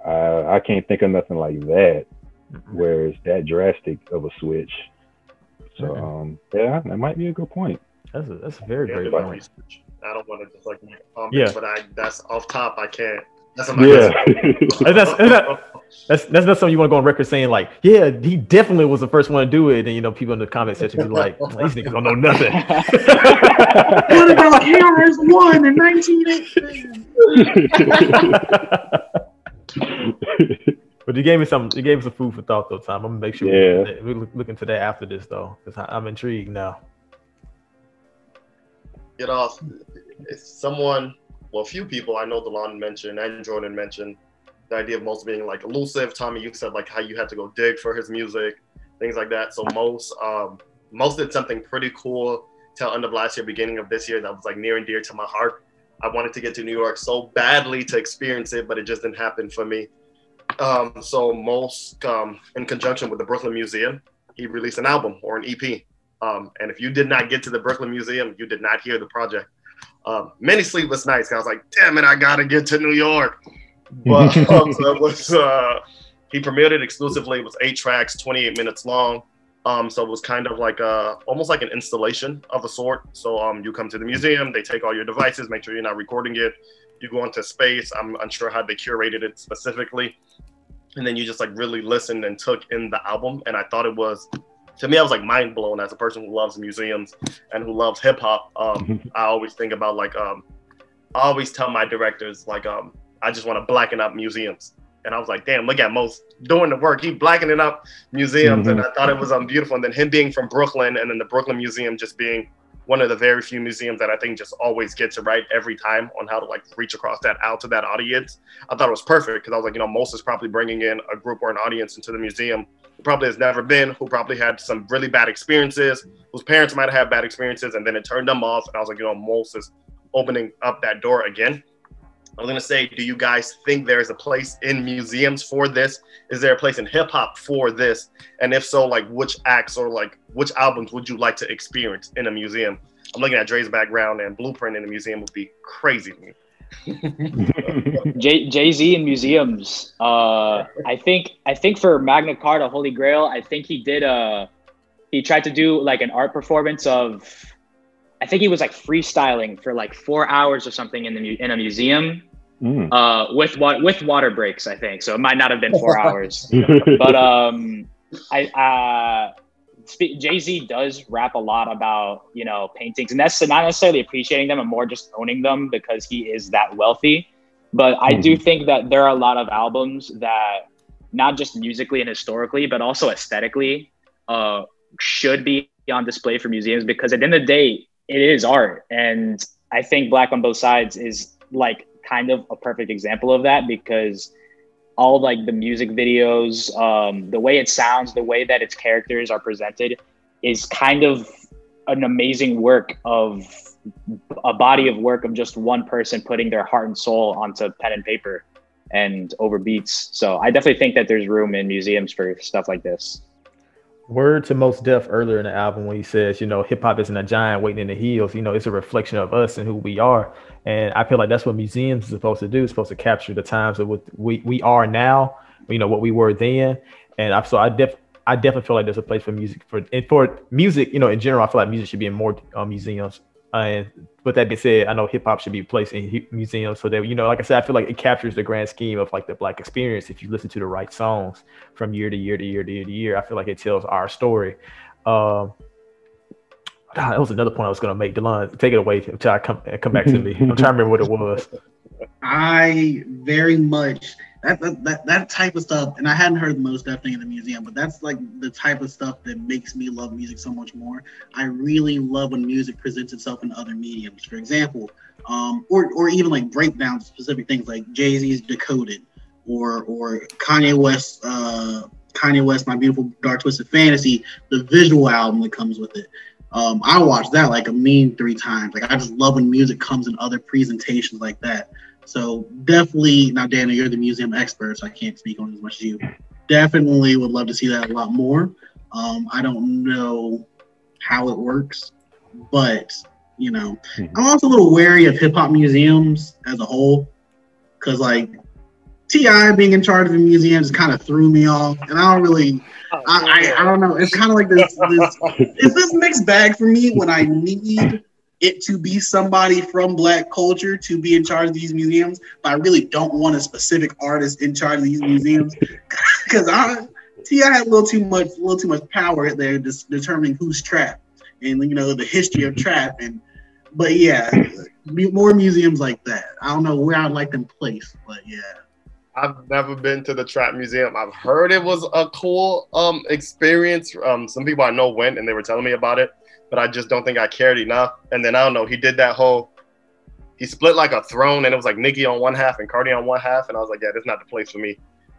uh, I can't think of nothing like that where it's that drastic of a switch. So Mhm. um, yeah, that might be a good point. That's a, that's a very Yeah, great point. research. I don't want to just like make a comment, Yeah. but I that's off top. I can't. That's on Yeah. (laughs) And that's, and that's that's not something you want to go on record saying like, yeah, he definitely was the first one to do it, and you know, people in the comment section be like, these niggas don't know nothing. (laughs) What about Heroes One in 1980? (laughs) But you gave me some, you gave me some food for thought though, Tom. I'm gonna make sure Yeah. we, we look, look into that after this though, because I'm intrigued now. Get off. It's someone, well, a few people I know Delon mentioned and Jordan mentioned the idea of Mos being like elusive. Tommy, you said like how you had to go dig for his music, things like that. So Mos, um, Mos did something pretty cool till end of last year, beginning of this year that was like near and dear to my heart. I wanted to get to New York so badly to experience it, but it just didn't happen for me. Um, so Mos, um, in conjunction with the Brooklyn Museum, he released an album or an EP. Um, and if you did not get to the Brooklyn Museum, you did not hear the project. Um, many sleepless nights. I was like, damn it, I gotta get to New York. But (laughs) um, so it was, uh, he premiered it exclusively. It was eight tracks, 28 minutes long. Um, so it was kind of like a, almost like an installation of a sort. So um, you come to the museum, they take all your devices, make sure you're not recording it. You go into space. I'm unsure how they curated it specifically. And then you just like really listened and took in the album. And I thought it was, to me, I was like mind blown as a person who loves museums and who loves hip hop. Um, (laughs) I always think about like, um, I always tell my directors like, um, I just want to blacken up museums. And I was like, damn, look at Mos doing the work. He blackening up museums. And I thought it was um, beautiful. And then him being from Brooklyn and then the Brooklyn Museum just being one of the very few museums that I think just always gets it right every time on how to like reach across that out to that audience. I thought it was perfect because I was like, you know, Mos is probably bringing in a group or an audience into the museum who probably has never been, who probably had some really bad experiences, whose parents might have had bad experiences, and then it turned them off. And I was like, you know, Mos is opening up that door again. I was gonna say, do you guys think there is a place in museums for this? Is there a place in hip hop for this? And if so, like which acts or like which albums would you like to experience in a museum? I'm looking at Dre's background and Blueprint in a museum would be crazy to me. Jay Jay Z in museums. Uh, I think I think for Magna Carta, Holy Grail, I think he did a. He tried to do like an art performance of. I think he was like freestyling for like four hours or something in the mu- in a museum Mm. uh, with what with water breaks. I think so. It might not have been four hours, but um, I uh, Jay Z does rap a lot about you know paintings, and that's not necessarily appreciating them, and more just owning them because he is that wealthy. But I do think that there are a lot of albums that, not just musically and historically, but also aesthetically, uh, should be on display for museums because at the end of the day, it is art, and I think Black on Both Sides is like kind of a perfect example of that because all like the music videos, um, the way it sounds, the way that its characters are presented is kind of an amazing work of a body of work of just one person putting their heart and soul onto pen and paper and over beats. So I definitely think that there's room in museums for stuff like this. Word to Mos Def earlier in the album when he says, you know, hip hop isn't a giant waiting in the hills. You know, it's a reflection of us and who we are. And I feel like that's what museums are supposed to do. It's supposed to capture the times of what we, we are now, you know, what we were then. And I so I def I definitely feel like there's a place for music for and for music, you know, in general, I feel like music should be in more uh, museums. And with that being said, I know hip hop should be placed in museums so that you know, like I said, I feel like it captures the grand scheme of like the black experience. If you listen to the right songs from year to year to year to year to year, I feel like it tells our story. Um, that was another point I was going to make. Delon, take it away until I come come back to me. I'm trying to remember what it was. (laughs) I very much that, that that type of stuff, and I hadn't heard the Mos Def thing in the museum, but that's like the type of stuff that makes me love music so much more. I really love when music presents itself in other mediums. For example, um, or or even like breakdowns specific things like Jay Z's Decoded, or or Kanye West's uh, Kanye West, My Beautiful Dark Twisted Fantasy, the visual album that comes with it. Um, I watched that like a mean three times. Like I just love when music comes in other presentations like that. So definitely now, Daniel, you're the museum expert, so I can't speak on as much as you. Definitely would love to see that a lot more. Um, I don't know how it works, but you know, mm-hmm. I'm also a little wary of hip hop museums as a whole, because like T.I. being in charge of the museum just kind of threw me off, and I don't really, oh, I, I, I, don't know. It's kind of like this, this (laughs) is this mixed bag for me when I need it to be somebody from Black culture to be in charge of these museums, but I really don't want a specific artist in charge of these museums (laughs) because I T.I. had a little too much, a little too much power there, just determining who's trap and you know the history of trap and. But yeah, more museums like that. I don't know where I'd like them placed, but yeah. I've never been to the Trap Museum. I've heard it was a cool um, experience. Um, some people I know went and they were telling me about it, but I just don't think I cared enough. And then I don't know, he did that whole, he split like a throne and it was like Nicki on one half and Cardi on one half. And I was like, yeah, this is not the place for me.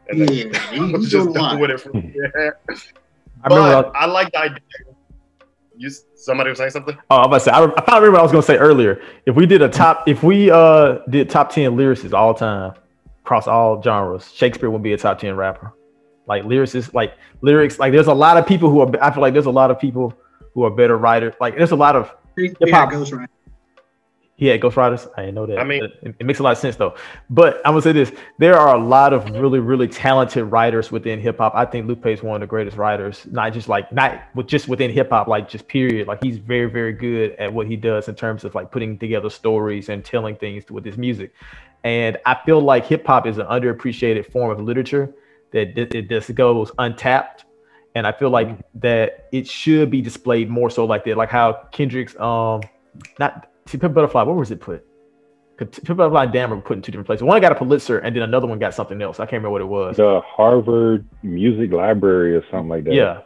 And then yeah, (laughs) I was just done with it from there. (laughs) I, but I, I like the idea. You, somebody was saying something? Oh, I'm about to say. I, I probably remember what I was going to say earlier. If we did a top, if we uh did top ten lyricists all time, across all genres. Shakespeare would be a top 10 rapper. Like lyricists, like lyrics, like there's a lot of people who are I feel like there's a lot of people who are better writers. Like there's a lot of hip hop. Yeah, Ghost Riders. I know that. I mean, it, it, makes a lot of sense though. But I'm gonna say this: there are a lot of really, really talented writers within hip hop. I think Lupe is one of the greatest writers. Not just like not with just within hip hop, like just period. Like he's very, very good at what he does in terms of like putting together stories and telling things with his music. And I feel like hip hop is an underappreciated form of literature that it just goes untapped. And I feel like mm-hmm. that it should be displayed more so like that, like how Kendrick's um not Pimp Butterfly, where was it put? Pimp Butterfly and Damn were put in two different places. One got a Pulitzer, and then another one got something else. I can't remember what it was. The Harvard Music Library or something like that. Yeah,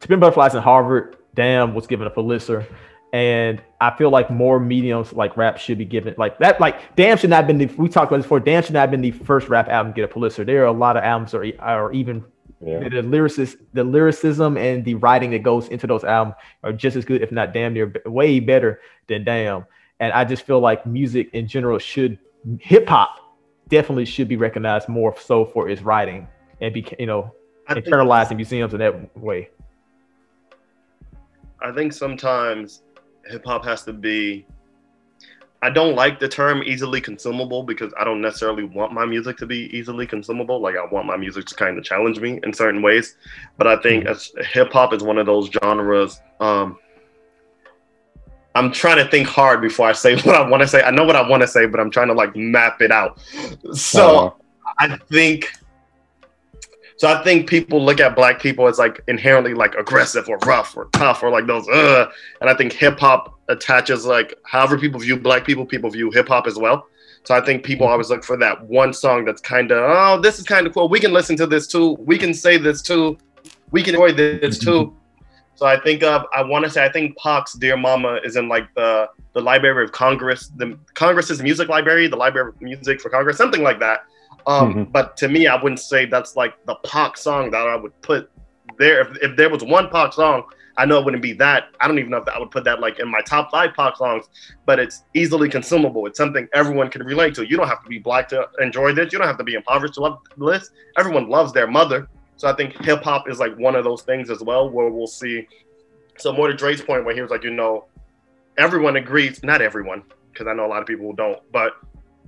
Pimp Butterfly's in Harvard. Damn was given a Pulitzer, and I feel like more mediums like rap should be given like that. Like Damn should not have been the we talked about this before. Damn should not have been the first rap album to get a Pulitzer. There are a lot of albums or are even yeah. the, the lyricist, the lyricism and the writing that goes into those albums are just as good, if not damn near way better than Damn. And I just feel like music in general should hip hop definitely should be recognized more so for its writing and be you know I internalized in museums in that way. I think sometimes hip hop has to be I don't like the term easily consumable because I don't necessarily want my music to be easily consumable. Like I want my music to kind of challenge me in certain ways. But I think as hip hop is one of those genres. Um, I'm trying to think hard before I say (laughs) what I want to say. I know what I want to say, but I'm trying to like map it out. So uh-huh. I think so I think people look at black people as like inherently like aggressive or rough or tough or like those uh and I think hip hop attaches like however people view black people, people view hip hop as well. So I think people always look for that one song that's kind of oh this is kind of cool. We can listen to this too. We can say this too. We can enjoy this too. So I think of I want to say I think Pac's Dear Mama is in like the the Library of Congress, the Congress's music library, the Library of Music for Congress, something like that. Um, mm-hmm. But to me, I wouldn't say that's like the Pac song that I would put there. If, if there was one Pac song, I know it wouldn't be that. I don't even know if I would put that like in my top five Pac songs, but it's easily consumable. It's something everyone can relate to. You don't have to be black to enjoy this. You don't have to be impoverished to love this. Everyone loves their mother. So I think hip hop is like one of those things as well, where we'll see. So more to Dre's point, where he was like, you know, everyone agrees. Not everyone, because I know a lot of people don't, but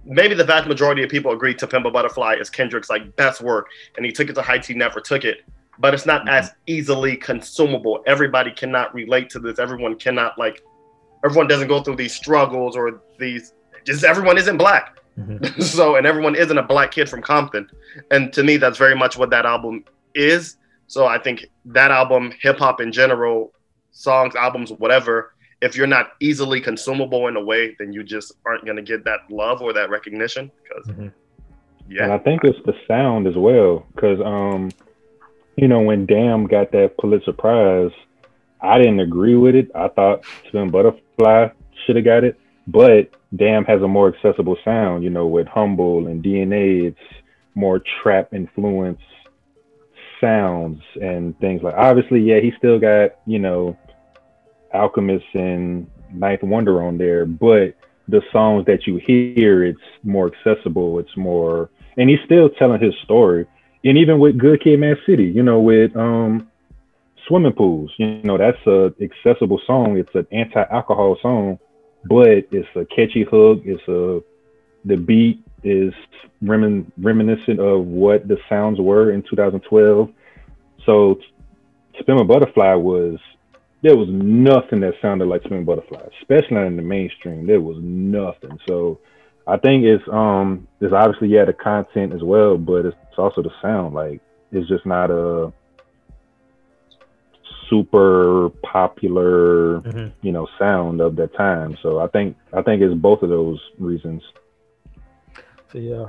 maybe the vast majority of people agree to Pimp a Butterfly is Kendrick's like best work, and he took it to Heights he never took it. But it's not mm-hmm. as easily consumable. Everybody cannot relate to this. Everyone cannot like. Everyone doesn't go through these struggles or these. Just everyone isn't black. Mm-hmm. (laughs) so and everyone isn't a black kid from Compton, and to me that's very much what that album is. So I think that album, hip hop in general, songs, albums, whatever, if you're not easily consumable in a way, then you just aren't going to get that love or that recognition. Because, mm-hmm. yeah, and I think it's the sound as well. Because, um, you know, when Damn got that Pulitzer Prize, I didn't agree with it. I thought Pimp Butterfly should have got it, but Damn has a more accessible sound. You know, with Humble and DNA, it's more trap influence sounds and things like obviously yeah he still got you know alchemist and ninth wonder on there but the songs that you hear it's more accessible it's more and he's still telling his story. And even with good kid mad city you know with um swimming pools you know that's a accessible song. It's an anti-alcohol song but it's a catchy hook. It's a the beat is remin- reminiscent of what the sounds were in 2012. So, Pimp a Butterfly was there was nothing that sounded like Pimp Butterfly, especially not in the mainstream. There was nothing. So, I think it's um it's obviously yeah the content as well, but it's, it's also the sound. Like it's just not a super popular mm-hmm. you know sound of that time. So I think I think it's both of those reasons. So yeah,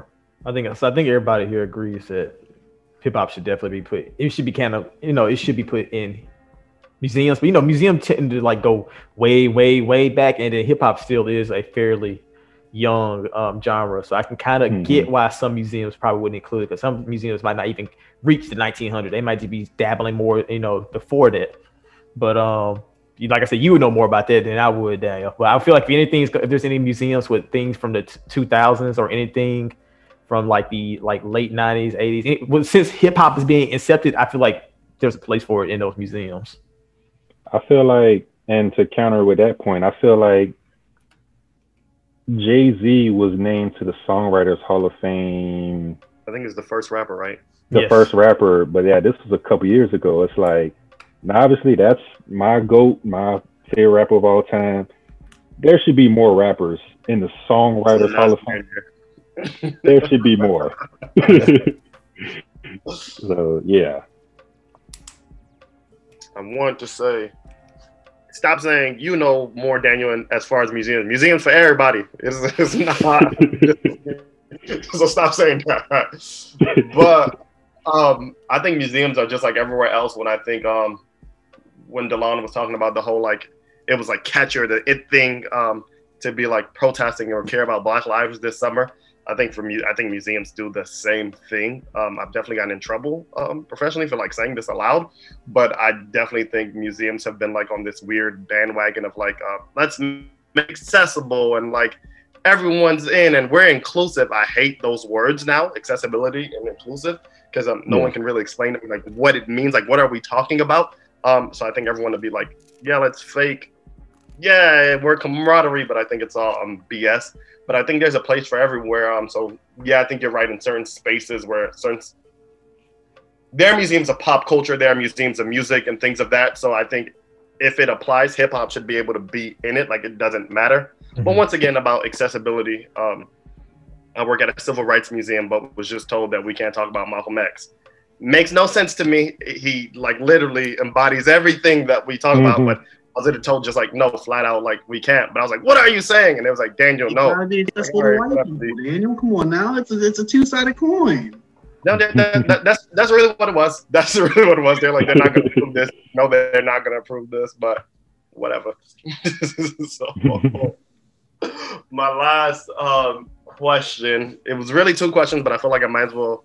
I think so. I think everybody here agrees that hip hop should definitely be put. It should be kind of you know it should be put in museums, but you know museums tend to like go way way way back, and then hip hop still is a fairly young um, genre. So I can kind of mm-hmm. get why some museums probably wouldn't include it because some museums might not even reach the 1900. They might just be dabbling more, you know, before that. But um, like I said, you would know more about that than I would, Daniel. But I feel like if anything, if there's any museums with things from the 2000s or anything from like the like late 90s, 80s, it, well, since hip hop is being accepted, I feel like there's a place for it in those museums. I feel like, and to counter with that point, I feel like Jay Z was named to the Songwriters Hall of Fame. I think he's the first rapper, right? The yes. first rapper, but yeah, this was a couple years ago. It's like now, obviously, that's my goat, my favorite rapper of all time. There should be more rappers in the Songwriters Hall of Fame. there should be more. (laughs) (laughs) so yeah. I want to say, stop saying you know more, Daniel. And as far as museums, museums for everybody. It's, (laughs) it's not. (laughs) so stop saying that. But um, I think museums are just like everywhere else. When I think um, when Delon was talking about the whole like it was like catcher the it thing um, to be like protesting or care about Black lives this summer. I think for I think museums do the same thing. Um, I've definitely gotten in trouble um, professionally for like saying this aloud, but I definitely think museums have been like on this weird bandwagon of like uh, let's make accessible and like everyone's in and we're inclusive. I hate those words now, accessibility and inclusive, because um, no yeah. one can really explain me like what it means. Like, what are we talking about? Um, so I think everyone would be like, yeah, let's fake. Yeah, we're camaraderie, but I think it's all um, BS. But I think there's a place for everywhere. Um, so yeah, I think you're right in certain spaces where certain there are museums of pop culture, there are museums of music and things of that. So I think if it applies, hip hop should be able to be in it. Like it doesn't matter. Mm-hmm. But once again, about accessibility, um, I work at a civil rights museum, but was just told that we can't talk about Malcolm X makes no sense to me. He like literally embodies everything that we talk mm-hmm. about, but I was literally told just like no, flat out like we can't. But I was like, what are you saying? And it was like Daniel, no. That's white people, Daniel, come on now. It's a, it's a two sided coin. No, that, that, that, that's that's really what it was. (laughs) That's really what it was. They're like, they're not going to approve this. No, they're not going to approve this. But whatever. (laughs) so, my last um, question. It was really two questions, but I feel like I might as well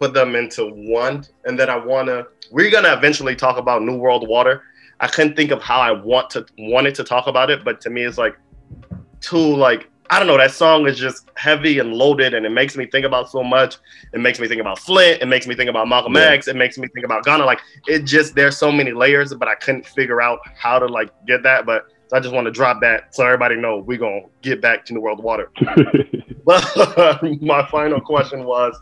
put them into one. And then I wanna we're gonna eventually talk about New World Water. I couldn't think of how I want to wanted to talk about it, but to me it's like too like I don't know, that song is just heavy and loaded and it makes me think about so much. It makes me think about Flint, it makes me think about Malcolm yeah. X, it makes me think about Ghana. Like it just there's so many layers, but I couldn't figure out how to like get that. But so I just want to drop that so everybody know we're gonna get back to New World Water. but (laughs) (laughs) my final question was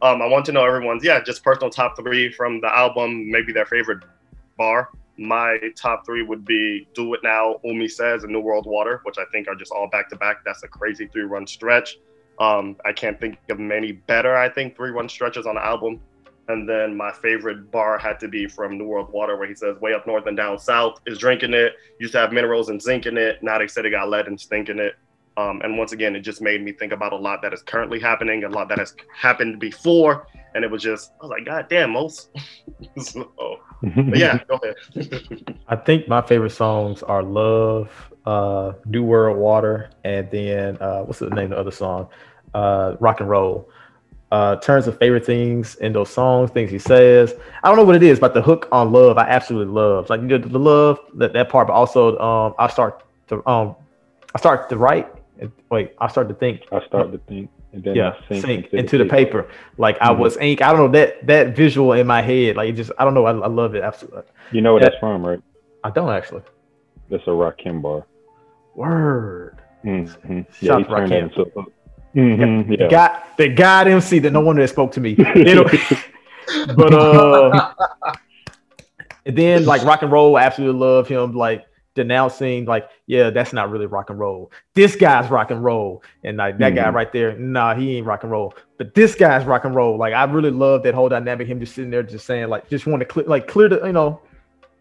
um, I want to know everyone's yeah, just personal top three from the album, maybe their favorite bar. My top three would be "Do It Now," Umi says, and "New World Water," which I think are just all back to back. That's a crazy three run stretch. Um, I can't think of many better. I think three run stretches on the album. And then my favorite bar had to be from New World Water, where he says, "Way up north and down south is drinking it. Used to have minerals and zinc in it. Now they said it got lead and stink in it." Um, and once again, it just made me think about a lot that is currently happening, a lot that has happened before. And it was just, I was like, God damn, Mos. (laughs) so, yeah, (laughs) go ahead. (laughs) I think my favorite songs are Love, uh, New World Water, and then uh, what's the name of the other song? Uh, Rock and Roll. uh, terms of favorite things in those songs, things he says. I don't know what it is, but the hook on love, I absolutely love. Like the, the love that that part, but also um, I start to um, I start to write. Wait, I start to think. I start to think. And then yeah, I sink, into, into the, paper. paper. Like mm-hmm. I was ink. I don't know that that visual in my head. Like just I don't know. I, I love it absolutely. You know what yeah. that's from, right? I don't actually. That's a Rakim bar. Word. Mm-hmm. Yeah, he turned that into Mm-hmm, yeah. God, the God MC that no one that spoke to me. (laughs) but uh, (laughs) and then like rock and roll, I absolutely love him. Like denouncing, like, yeah, that's not really rock and roll. This guy's rock and roll, and like that mm-hmm. guy right there, nah, he ain't rock and roll. But this guy's rock and roll. Like I really love that whole dynamic. Him just sitting there, just saying, like, just want to clear, like, clear the, you know,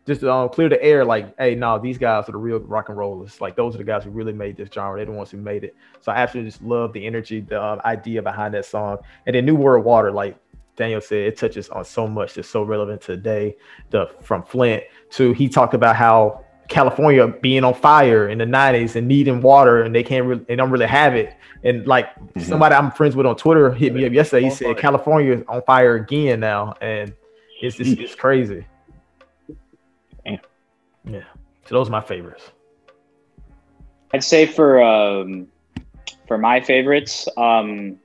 just um, clear the air. Like, hey, no, these guys are the real rock and rollers. Like, those are the guys who really made this genre. They're the ones who made it. So I absolutely just love the energy, the uh, idea behind that song. And then New World Water, like Daniel said, it touches on so much that's so relevant today. The from Flint to he talked about how California being on fire in the 90s and needing water and they can't really they don't really have it. And like mm-hmm. somebody I'm friends with on Twitter hit me up yesterday. He said California is on fire again now, and it's just it's crazy. Yeah. So those are my favorites. I'd say for um, for my favorites, um,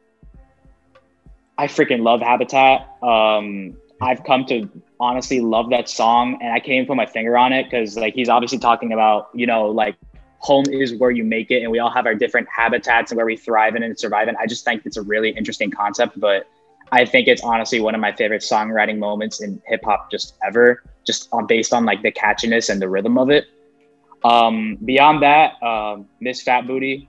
I freaking love Habitat. Um, I've come to honestly love that song, and I can't even put my finger on it because like he's obviously talking about you know like home is where you make it, and we all have our different habitats and where we thrive in and survive in. I just think it's a really interesting concept, but I think it's honestly one of my favorite songwriting moments in hip hop just ever just on based on like the catchiness and the rhythm of it. Um, beyond that, um, Miss Fat Booty,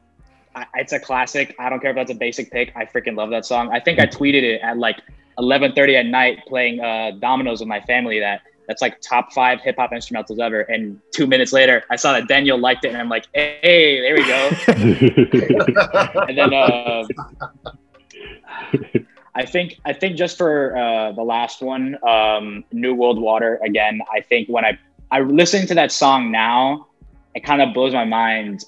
I, it's a classic. I don't care if that's a basic pick. I freaking love that song. I think I tweeted it at like 11:30 at night playing uh, dominoes with my family. That that's like top five hip hop instrumentals ever. And two minutes later, I saw that Daniel liked it, and I'm like, hey, there we go. (laughs) and then. Uh, I think I think just for uh, the last one, um, New World Water. Again, I think when I I listen to that song now, it kind of blows my mind.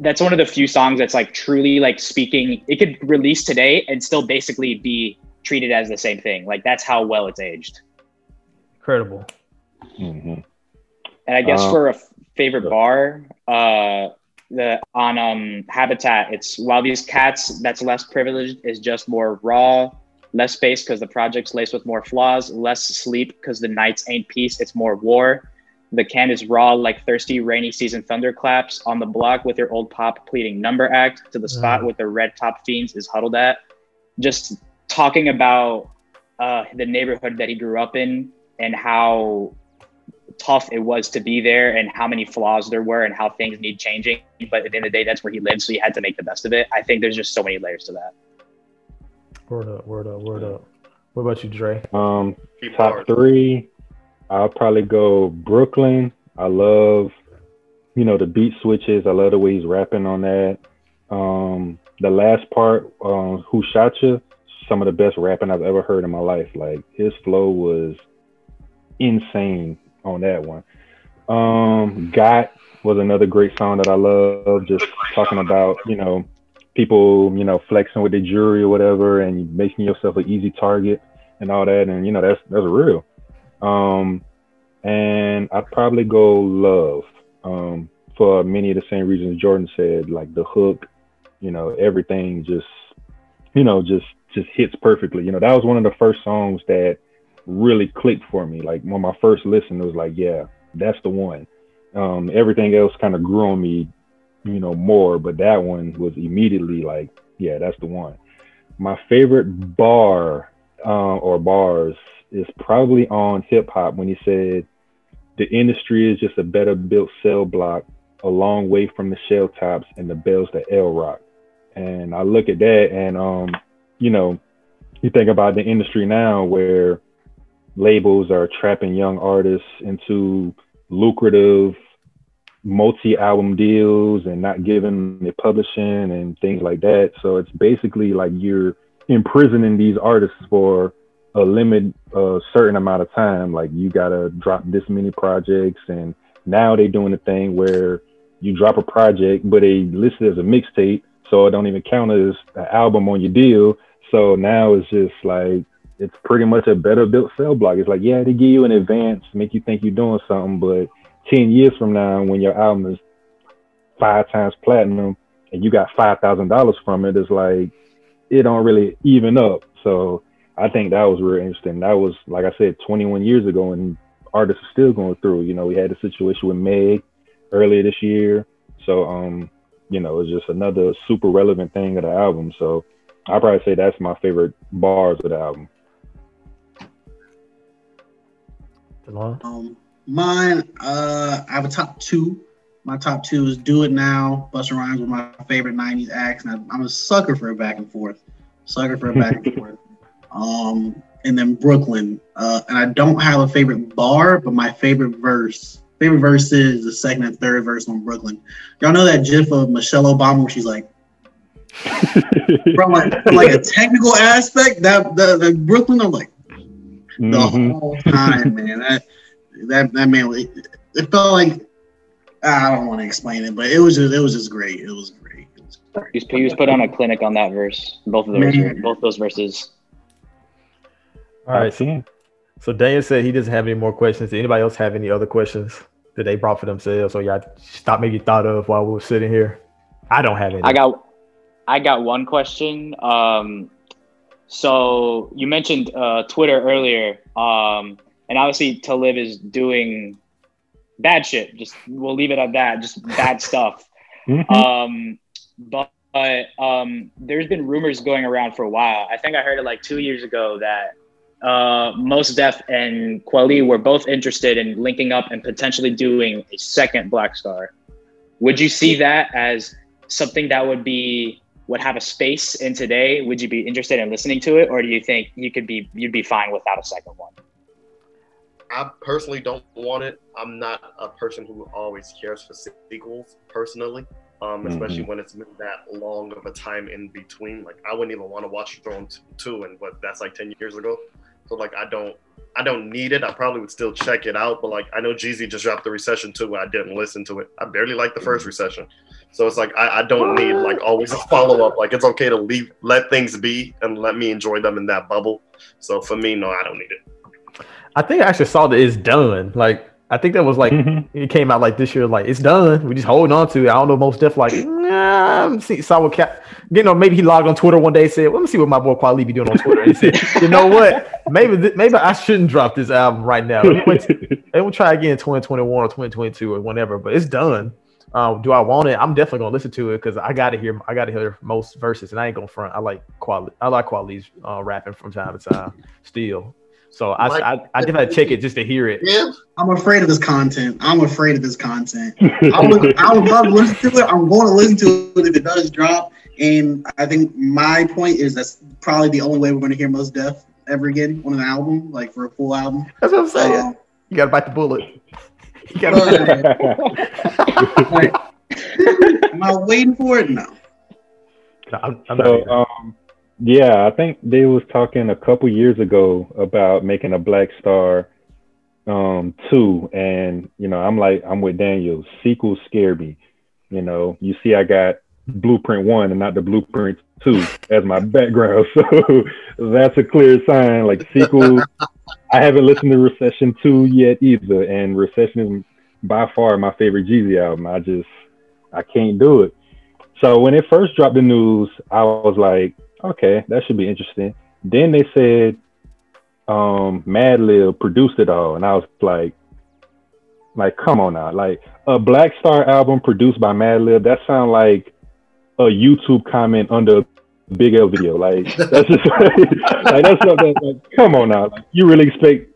That's one of the few songs that's like truly like speaking. It could release today and still basically be treated as the same thing. Like that's how well it's aged. Incredible. Mm-hmm. And I guess uh, for a favorite bar, uh, the on um habitat it's while these cats that's less privileged is just more raw less space because the project's laced with more flaws less sleep because the nights ain't peace it's more war the can is raw like thirsty rainy season thunderclaps on the block with your old pop pleading number act to the spot mm. with the red top fiends is huddled at just talking about uh, the neighborhood that he grew up in and how tough it was to be there and how many flaws there were and how things need changing. But at the end of the day, that's where he lived, so he had to make the best of it. I think there's just so many layers to that. Word up, word up, word up. What about you, Dre? Um, top three, I'll probably go Brooklyn. I love, you know, the beat switches. I love the way he's rapping on that. Um, the last part, um, Who Shot You? Some of the best rapping I've ever heard in my life. Like his flow was insane on that one. Um, Got was another great song that I love. Just talking about you know people you know flexing with the jury or whatever, and making yourself an easy target and all that, and you know that's that's real. Um, and I'd probably go Love um, for many of the same reasons Jordan said, like the hook, you know, everything just you know just just hits perfectly. You know, that was one of the first songs that really clicked for me. Like when my first listen, it was like, yeah, that's the one. Um, everything else kind of grew on me, you know, more, but that one was immediately like, yeah, that's the one. My favorite bar uh, or bars is probably on hip hop when he said, the industry is just a better built cell block a long way from the shell tops and the bells that L rock. And I look at that and, um, you know, you think about the industry now where labels are trapping young artists into lucrative multi-album deals and not giving the publishing and things like that. So it's basically like you're imprisoning these artists for a limit, a certain amount of time. Like you gotta drop this many projects, and now they're doing a thing where you drop a project, but they list it as a mixtape, so it don't even count as an album on your deal. So now it's just like it's pretty much a better built cell block. It's like yeah, they give you an advance, make you think you're doing something, but ten years from now, when your album is five times platinum and you got five thousand dollars from it, it's like it don't really even up. So I think that was real interesting. That was like I said, 21 years ago, and artists are still going through. You know, we had a situation with Meg earlier this year, so um, you know, it's just another super relevant thing of the album. So I probably say that's my favorite bars of the album. Um, mine, uh, I have a top two. My top two is "Do It Now." Busta Rhymes was my favorite '90s acts, and I'm a sucker for a back and forth. Sucker for a back and (laughs) forth. Um, and then Brooklyn. Uh, and I don't have a favorite bar, but my favorite verse, favorite verse is the second and third verse on Brooklyn. Y'all know that GIF of Michelle Obama where she's like, (laughs) from like, from like a technical aspect, that the, the Brooklyn, I'm like, the mm-hmm. whole time, man. That that that man, it, it felt like I don't want to explain it, but it was just it was just great. It was great. It was great. He was put on a clinic on that verse. Both of those, man. both those verses. All right. So, so Daniel said he doesn't have any more questions. Did anybody else have any other questions that they brought for themselves or y'all stop maybe thought of while we were sitting here? I don't have any. I got I got one question. Um, so you mentioned uh, Twitter earlier, um, and obviously Talib is doing bad shit. Just we'll leave it at that. Just bad (laughs) stuff. Mm-hmm. Um, but um, there's been rumors going around for a while. I think I heard it like two years ago that uh, Mos Def and Kweli were both interested in linking up and potentially doing a second Black Star. Would you see that as something that would be would have a space in today? Would you be interested in listening to it, or do you think you could be you'd be fine without a second one? I personally don't want it. I'm not a person who always cares for sequels personally, um, especially mm-hmm. when it's been that long of a time in between. Like I wouldn't even want to watch Throne two, and what that's like ten years ago. So like I don't I don't need it. I probably would still check it out, but like I know Jeezy just dropped the recession too. I didn't listen to it. I barely liked the first recession. So it's like I, I don't need like always a follow up. Like it's okay to leave let things be and let me enjoy them in that bubble. So for me, no, I don't need it. I think I actually saw that it's done. Like I think that was like mm-hmm. it came out like this year. Like it's done. We just holding on to it. I don't know. Mos Def like nah. See, saw what Cap. You know, maybe he logged on Twitter one day. and Said, "Let me see what my boy Kweli be doing on Twitter." And he said, "You know what? Maybe th- maybe I shouldn't drop this album right now. Let me we'll try again in 2021 or 2022 or whenever. But it's done. Um, do I want it? I'm definitely gonna listen to it because I gotta hear I gotta hear Mos verses, and I ain't gonna front. I like quality. I like Kweli's uh, rapping from time to time still. So I, like, I, I definitely check it just to hear it. Yeah. I'm afraid of this content. I'm afraid of this content. (laughs) I would, I would love to listen to it. I'm going to listen to it if it does drop. And I think my point is that's probably the only way we're going to hear Mos Def ever again on an album, like for a full album. That's what I'm saying. Um, you got to bite the bullet. You got to. like, am I waiting for it? No. no I'm, I'm so, um, yeah, I think they was talking a couple years ago about making a Black Star um two, and you know, I'm like, I'm with Daniel. Sequels scare me. You know, you see, I got Blueprint one and not the Blueprint two as my background, (laughs) so that's a clear sign. Like sequel, I haven't listened to Recession two yet either, and Recession is by far my favorite Jeezy album. I just I can't do it. So when it first dropped the news, I was like, okay, that should be interesting. Then they said um Madlib produced it all, and I was like, like, come on now, like a Black Star album produced by Madlib. That sounds like a YouTube comment under Big L video. Like that's just (laughs) like, that's something. Like, come on now, like, you really expect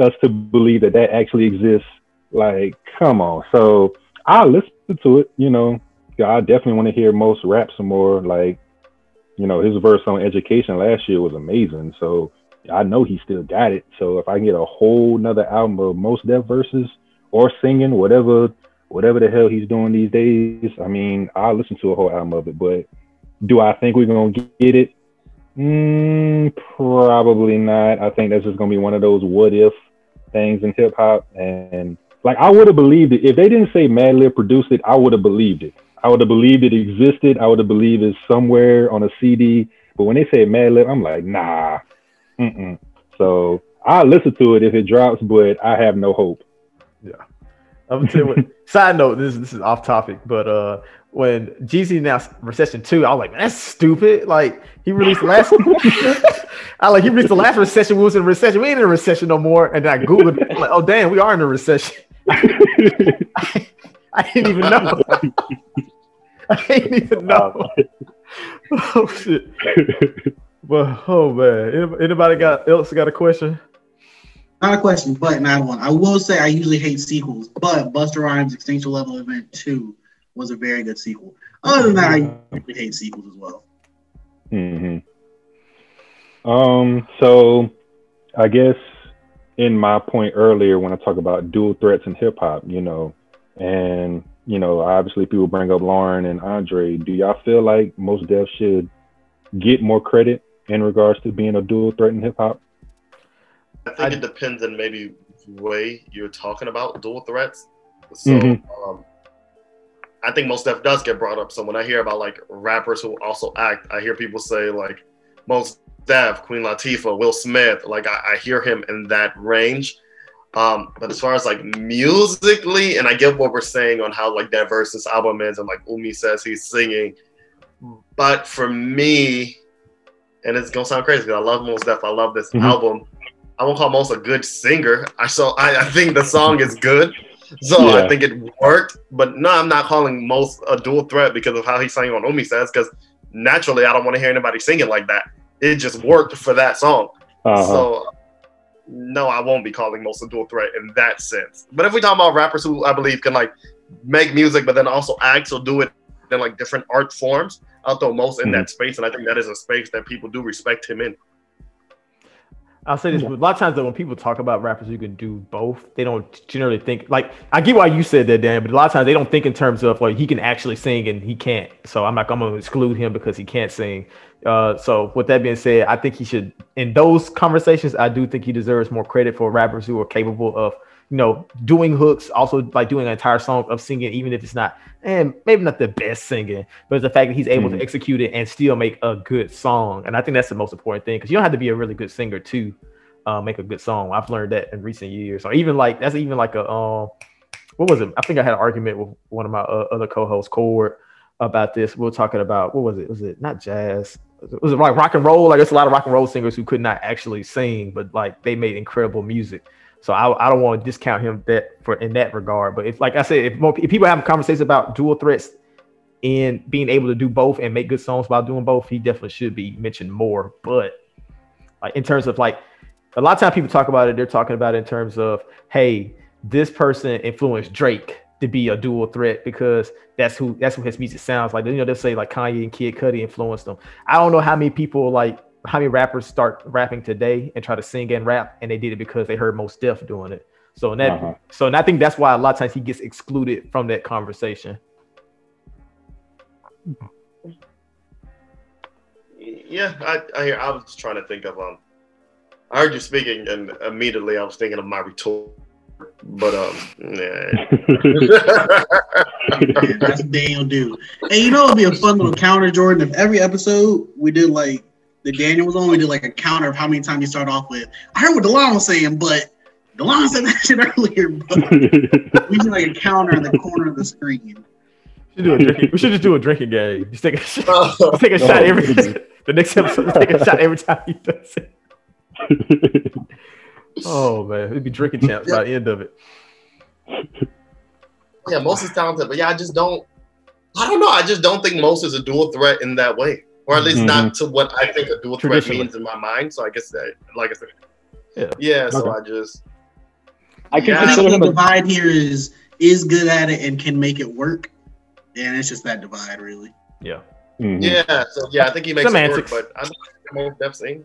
us to believe that that actually exists? Like, come on. So I listen to it. You know, I definitely want to hear Mos rap some more. Like you know, his verse on education last year was amazing. So I know he still got it. So if I get a whole nother album of Mos Def verses or singing, whatever, whatever the hell he's doing these days, I mean, I'll listen to a whole album of it. But do I think we're gonna get it? Mm, probably not. I think that's just gonna be one of those what if things in hip hop. And like I would have believed it if they didn't say Madlib produced it. I would have believed it. I would have believed it existed. I would have believed it's somewhere on a CD. But when they say Madlib, I'm like, nah. Mm-mm. So I listen to it if it drops, but I have no hope. Yeah. I'm gonna tell you what. (laughs) side note, this this is off topic, but uh, when Jeezy announced Recession Two, I was like, man, that's stupid. Like he released the last, (laughs) I like he released the last recession. We was in a recession. We ain't in a recession no more. And then I googled, it, like, oh damn, we are in a recession. I, (laughs) I didn't even know. (laughs) I didn't even know. oh, oh shit. But oh man, anybody got else got a question? Not a question, but not one. I will say I usually hate sequels, but Busta Rhymes Extinction Level Event 2 was a very good sequel. Other than that, I usually hate sequels as well. hmm Um, so I guess in my point earlier when I talk about dual threats in hip hop, you know, and you know, obviously people bring up Lauryn and Andre. Do y'all feel like Mos Defs should get more credit in regards to being a dual threat in hip hop? I think I, it depends on maybe way you're talking about dual threats. So mm-hmm. um, I think Mos Def does get brought up. So when I hear about like rappers who also act, I hear people say like Mos Def, Queen Latifah, Will Smith. Like I, I hear him in that range. Um, but as far as like musically, and I get what we're saying on how like diverse this album is, and like Umi says he's singing. But for me, and it's gonna sound crazy because I love Mos Def. I love this mm-hmm. album. I won't call Mos a good singer. I so I, I think the song is good. So yeah. I think it worked. But no, I'm not calling Mos a dual threat because of how he sang on Umi says, because naturally I don't want to hear anybody singing like that. It just worked for that song. Uh-huh. So no, I won't be calling Mos a dual threat in that sense. But if we talk about rappers who I believe can like make music but then also act or do it in like different art forms, I'll throw Mos in mm-hmm. that space. And I think that is a space that people do respect him in. I'll say this: a lot of times, though, when people talk about rappers who can do both, they don't generally think like I get why you said that, Dan. But a lot of times, they don't think in terms of like he can actually sing and he can't. So I'm like, I'm gonna exclude him because he can't sing. Uh, so with that being said, I think he should. In those conversations, I do think he deserves more credit for rappers who are capable of you know, doing hooks, also like doing an entire song of singing, even if it's not, and maybe not the best singing, but it's the fact that he's able mm-hmm. to execute it and still make a good song. And I think that's the most important thing because you don't have to be a really good singer to uh, make a good song. I've learned that in recent years. Or even like that's even like a um, what was it? I think I had an argument with one of my uh, other co-hosts, Cord, about this. We were talking about what was it? Was it not jazz? Was it like rock and roll? Like there's a lot of rock and roll singers who could not actually sing, but like they made incredible music. So I, I don't want to discount him that for in that regard. But if like I said, if, more, if people have conversations about dual threats and being able to do both and make good songs while doing both, he definitely should be mentioned more. But like in terms of like a lot of times people talk about it, they're talking about it in terms of, hey, this person influenced Drake to be a dual threat because that's who that's what his music sounds like. You know, they'll say like Kanye and Kid Cudi influenced them. I don't know how many people like how many rappers start rapping today and try to sing and rap, and they did it because they heard Mos Def doing it. So that, uh-huh. so and I think that's why a lot of times he gets excluded from that conversation. Yeah, I I, hear, I was trying to think of um, I heard you speaking, and immediately I was thinking of my retort. But um, yeah. (laughs) that's Daniel do. And you know it'd be a fun little counter, Jordan. If every episode we did like the Daniel was on, we did like a counter of how many times you start off with. I heard what Delon was saying, but Delon said that shit earlier. But (laughs) we did like a counter in the corner of the screen. We should, do a drinking, we should just do a drinking game. Just take a, shot, oh. just take a shot every. the next episode, take a shot every time he does it. oh man, it'd be drinking champs by the end of it. Yeah, Mos is talented, but yeah, I just don't. I don't know. I just don't think Mos is a dual threat in that way or at least mm-hmm. not to what I think a dual threat means in my mind. So I guess that, like I said, yeah, yeah. So I just, I can yeah, consider the divide (laughs) here is is good at it and can make it work, and it's just that divide, really. Yeah. Mm-hmm. Yeah. So yeah, I think he makes Semantics. it work, but I'm not definitely.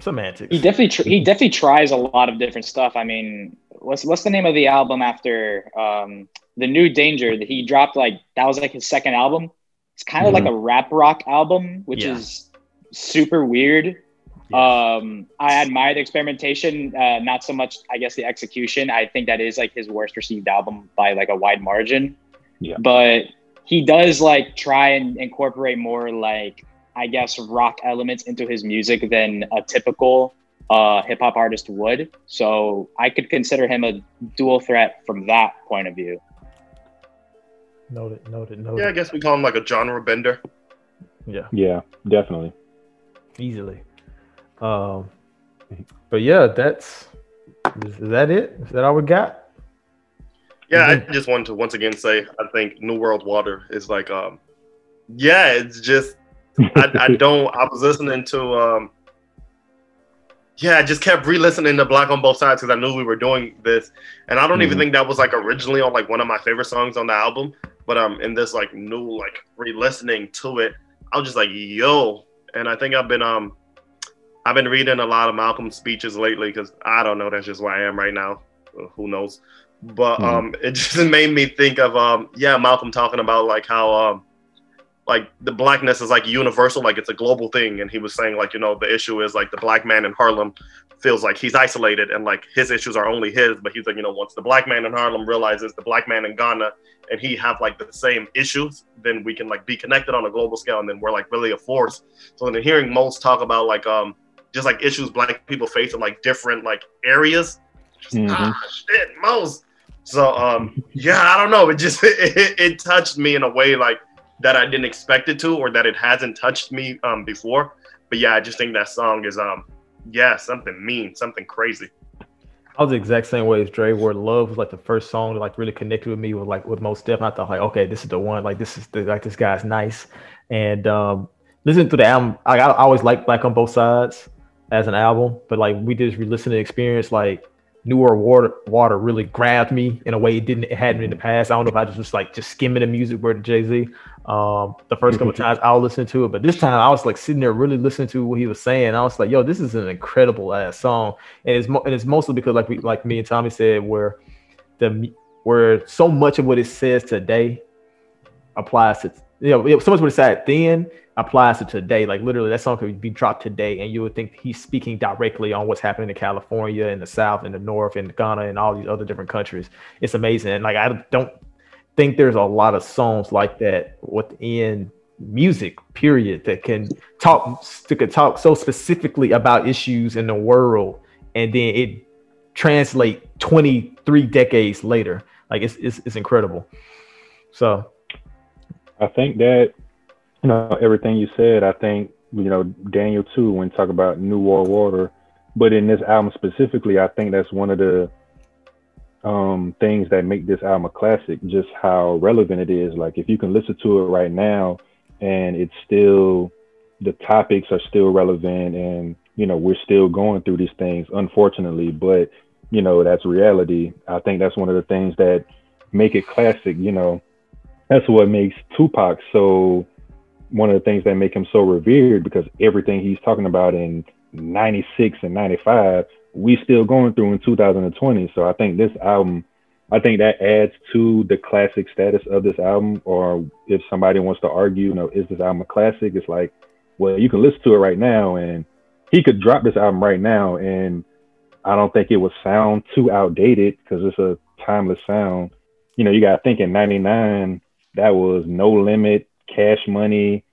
Semantics. He definitely tr- he definitely tries a lot of different stuff. I mean, what's what's the name of the album after um, the New Danger that he dropped? Like that was like his second album. It's kind of mm-hmm. like a rap rock album, which yeah. is super weird. Um, I admire the experimentation, uh, not so much, I guess, the execution. I think that is like his worst received album by like a wide margin. Yeah. But he does like try and incorporate more like I guess rock elements into his music than a typical uh, hip hop artist would. So I could consider him a dual threat from that point of view. Noted, noted, noted. Yeah, I guess we call him like a genre bender. Yeah, Yeah, definitely. easily. Um, but yeah, that's is, is that it? Is that all we got? Yeah. I just wanted to once again say I think New World Water is like um yeah, it's just I, I (laughs) don't I was listening to um yeah, I just kept re-listening to Black on Both Sides because I knew we were doing this. And I don't even Mhm. think that was like originally on like one of my favorite songs on the album. But um in this like new like re-listening to it, I was just like, yo. And I think I've been um I've been reading a lot of Malcolm's speeches lately because I don't know, that's just where I am right now. Uh, Who knows? But Mhm. um it just (laughs) made me think of um yeah, Malcolm talking about like how um like the blackness is like universal, like it's a global thing. And he was saying like, you know, the issue is like the black man in Harlem feels like he's isolated and like his issues are only his. But he's like, you know, once the black man in Harlem realizes the black man in Ghana and he have like the same issues, then we can like be connected on a global scale and then we're like really a force. So then hearing Mos talk about like um just like issues black people face in like different like areas. Just, Mhm. Ah shit, Mos. So um yeah, I don't know. It just (laughs) it, it, it touched me in a way like that I didn't expect it to, or that it hasn't touched me um, before. But yeah, I just think that song is um yeah something mean, something crazy. I was the exact same way as Dre, where Love was like the first song that like really connected with me with like with Mos Def. And I thought like, okay, this is the one. Like this is the, like this guy's nice. And um listening to the album, I, I always liked Black on Both Sides as an album, but like we just re-listened experience, like New World Water Water really grabbed me in a way it didn't it hadn't in the past. I don't know if I just was like just skimming the music word Jay Z. Um, the first couple (laughs) times I'll listen to it, but this time I was like sitting there really listening to what he was saying. I was like, yo, this is an incredible ass song and it's mo- and it's mostly because like we like me and Tommy said where the where so much of what it says today applies to you know so much what it said then applies to today. Like literally that song could be dropped today and you would think he's speaking directly on what's happening in California in the south in the north in Ghana and all these other different countries. It's amazing and like I don't think there's a lot of songs like that within music period that can talk that could talk so specifically about issues in the world and then it translate 23 decades later. Like it's it's, it's incredible. So I think that you know everything you said. I think you know Daniel too when talk about New World Water, but in this album specifically, I think that's one of the um, things that make this album a classic. Just how relevant it is. Like if you can listen to it right now, and it's still the topics are still relevant, and you know we're still going through these things, unfortunately. But you know that's reality. I think that's one of the things that make it classic. You know that's what makes Tupac so one of the things that make him so revered because everything he's talking about in 96 and 95 we still going through in 2020 so i think this album i think that adds to the classic status of this album or if somebody wants to argue you know is this album a classic? It's like well you can listen to it right now and he could drop this album right now and i don't think it would sound too outdated because it's a timeless sound. You know you got to think in 99 that was no limit, cash money,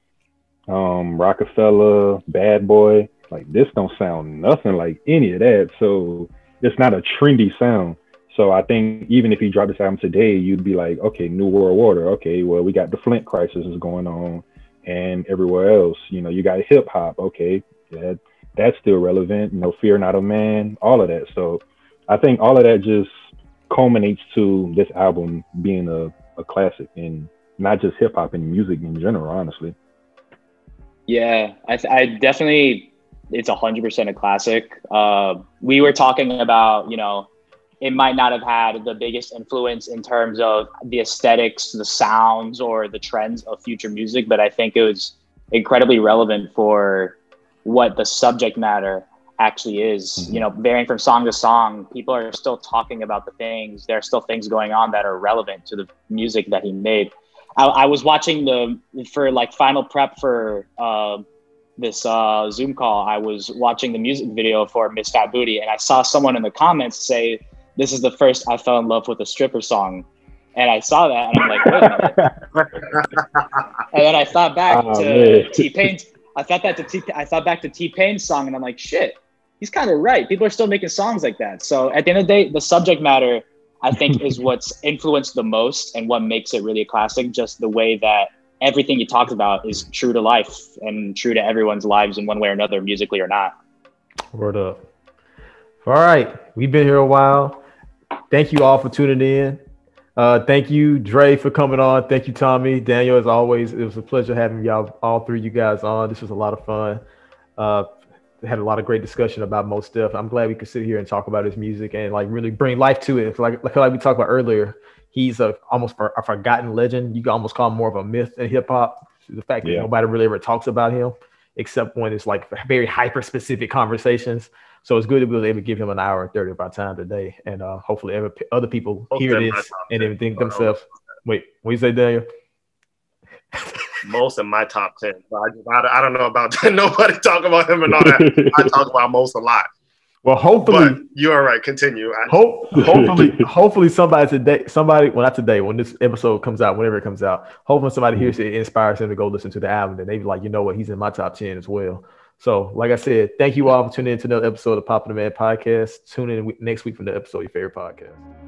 um, Rockefeller, bad boy. Like this don't sound nothing like any of that. So it's not a trendy sound. So I think even if you drop this album today, you'd be like, okay, New World Order. Okay, well we got the Flint crisis is going on, and everywhere else, you know, you got hip hop. Okay, that that's still relevant. Know, Fear Not a Man, all of that. So I think all of that just culminates to this album being a a classic in not just hip hop and music in general, honestly. Yeah, I, th- I definitely, it's a hundred percent a classic. Uh, we were talking about, you know, it might not have had the biggest influence in terms of the aesthetics, the sounds, or the trends of future music, but I think it was incredibly relevant for what the subject matter actually is. Mhm. You know, varying from song to song, people are still talking about the things. There are still things going on that are relevant to the music that he made. I, I was watching the for like final prep for uh, this uh, Zoom call. I was watching the music video for Miss Fat Booty, and I saw someone in the comments say, "This is the first I fell in love with a stripper song." And I saw that, and I'm like, wait a minute. (laughs) and then I thought back Oh, to. T Pain. I thought that to T. I thought back to T Pain's song, and I'm like, shit, he's kind of right. People are still making songs like that. So at the end of the day, the subject matter, I think, is (laughs) what's influenced the most and what makes it really a classic. Just the way that everything he talks about is true to life and true to everyone's lives in one way or another, musically or not. Word up. All right. We've been here a while. Thank you all for tuning in. Uh, thank you, Dre, for coming on. Thank you, Tommy. Daniel, as always, it was a pleasure having y'all, all three of you guys on. This was a lot of fun. Uh, had a lot of great discussion about Mos stuff. I'm glad we could sit here and talk about his music and like really bring life to it. Like, like, like we talked about earlier, he's a almost for, a forgotten legend. You can almost call him more of a myth in hip hop. The fact that Yeah. nobody really ever talks about him, except when it's like very hyper specific conversations. So it's good that we were able to give him an hour and 30 of our time today. And uh, hopefully ever, other people Most hear this and even think themselves, wait, what you say, Daniel? (laughs) Mos in my top ten. I, just, I, I don't know about (laughs) nobody talk about him and all that. I talk about Mos a lot. Well, hopefully, But you are right. Continue. I, Hope, (laughs) hopefully, hopefully somebody today, somebody, well not today, when this episode comes out, whenever it comes out, hopefully somebody hears it, inspires them to go listen to the album, and they be like, you know what, he's in my top ten as well. So, like I said, thank you all for tuning in to another episode of Popular Demand podcast. Tune in next week for the episode of your favorite podcast.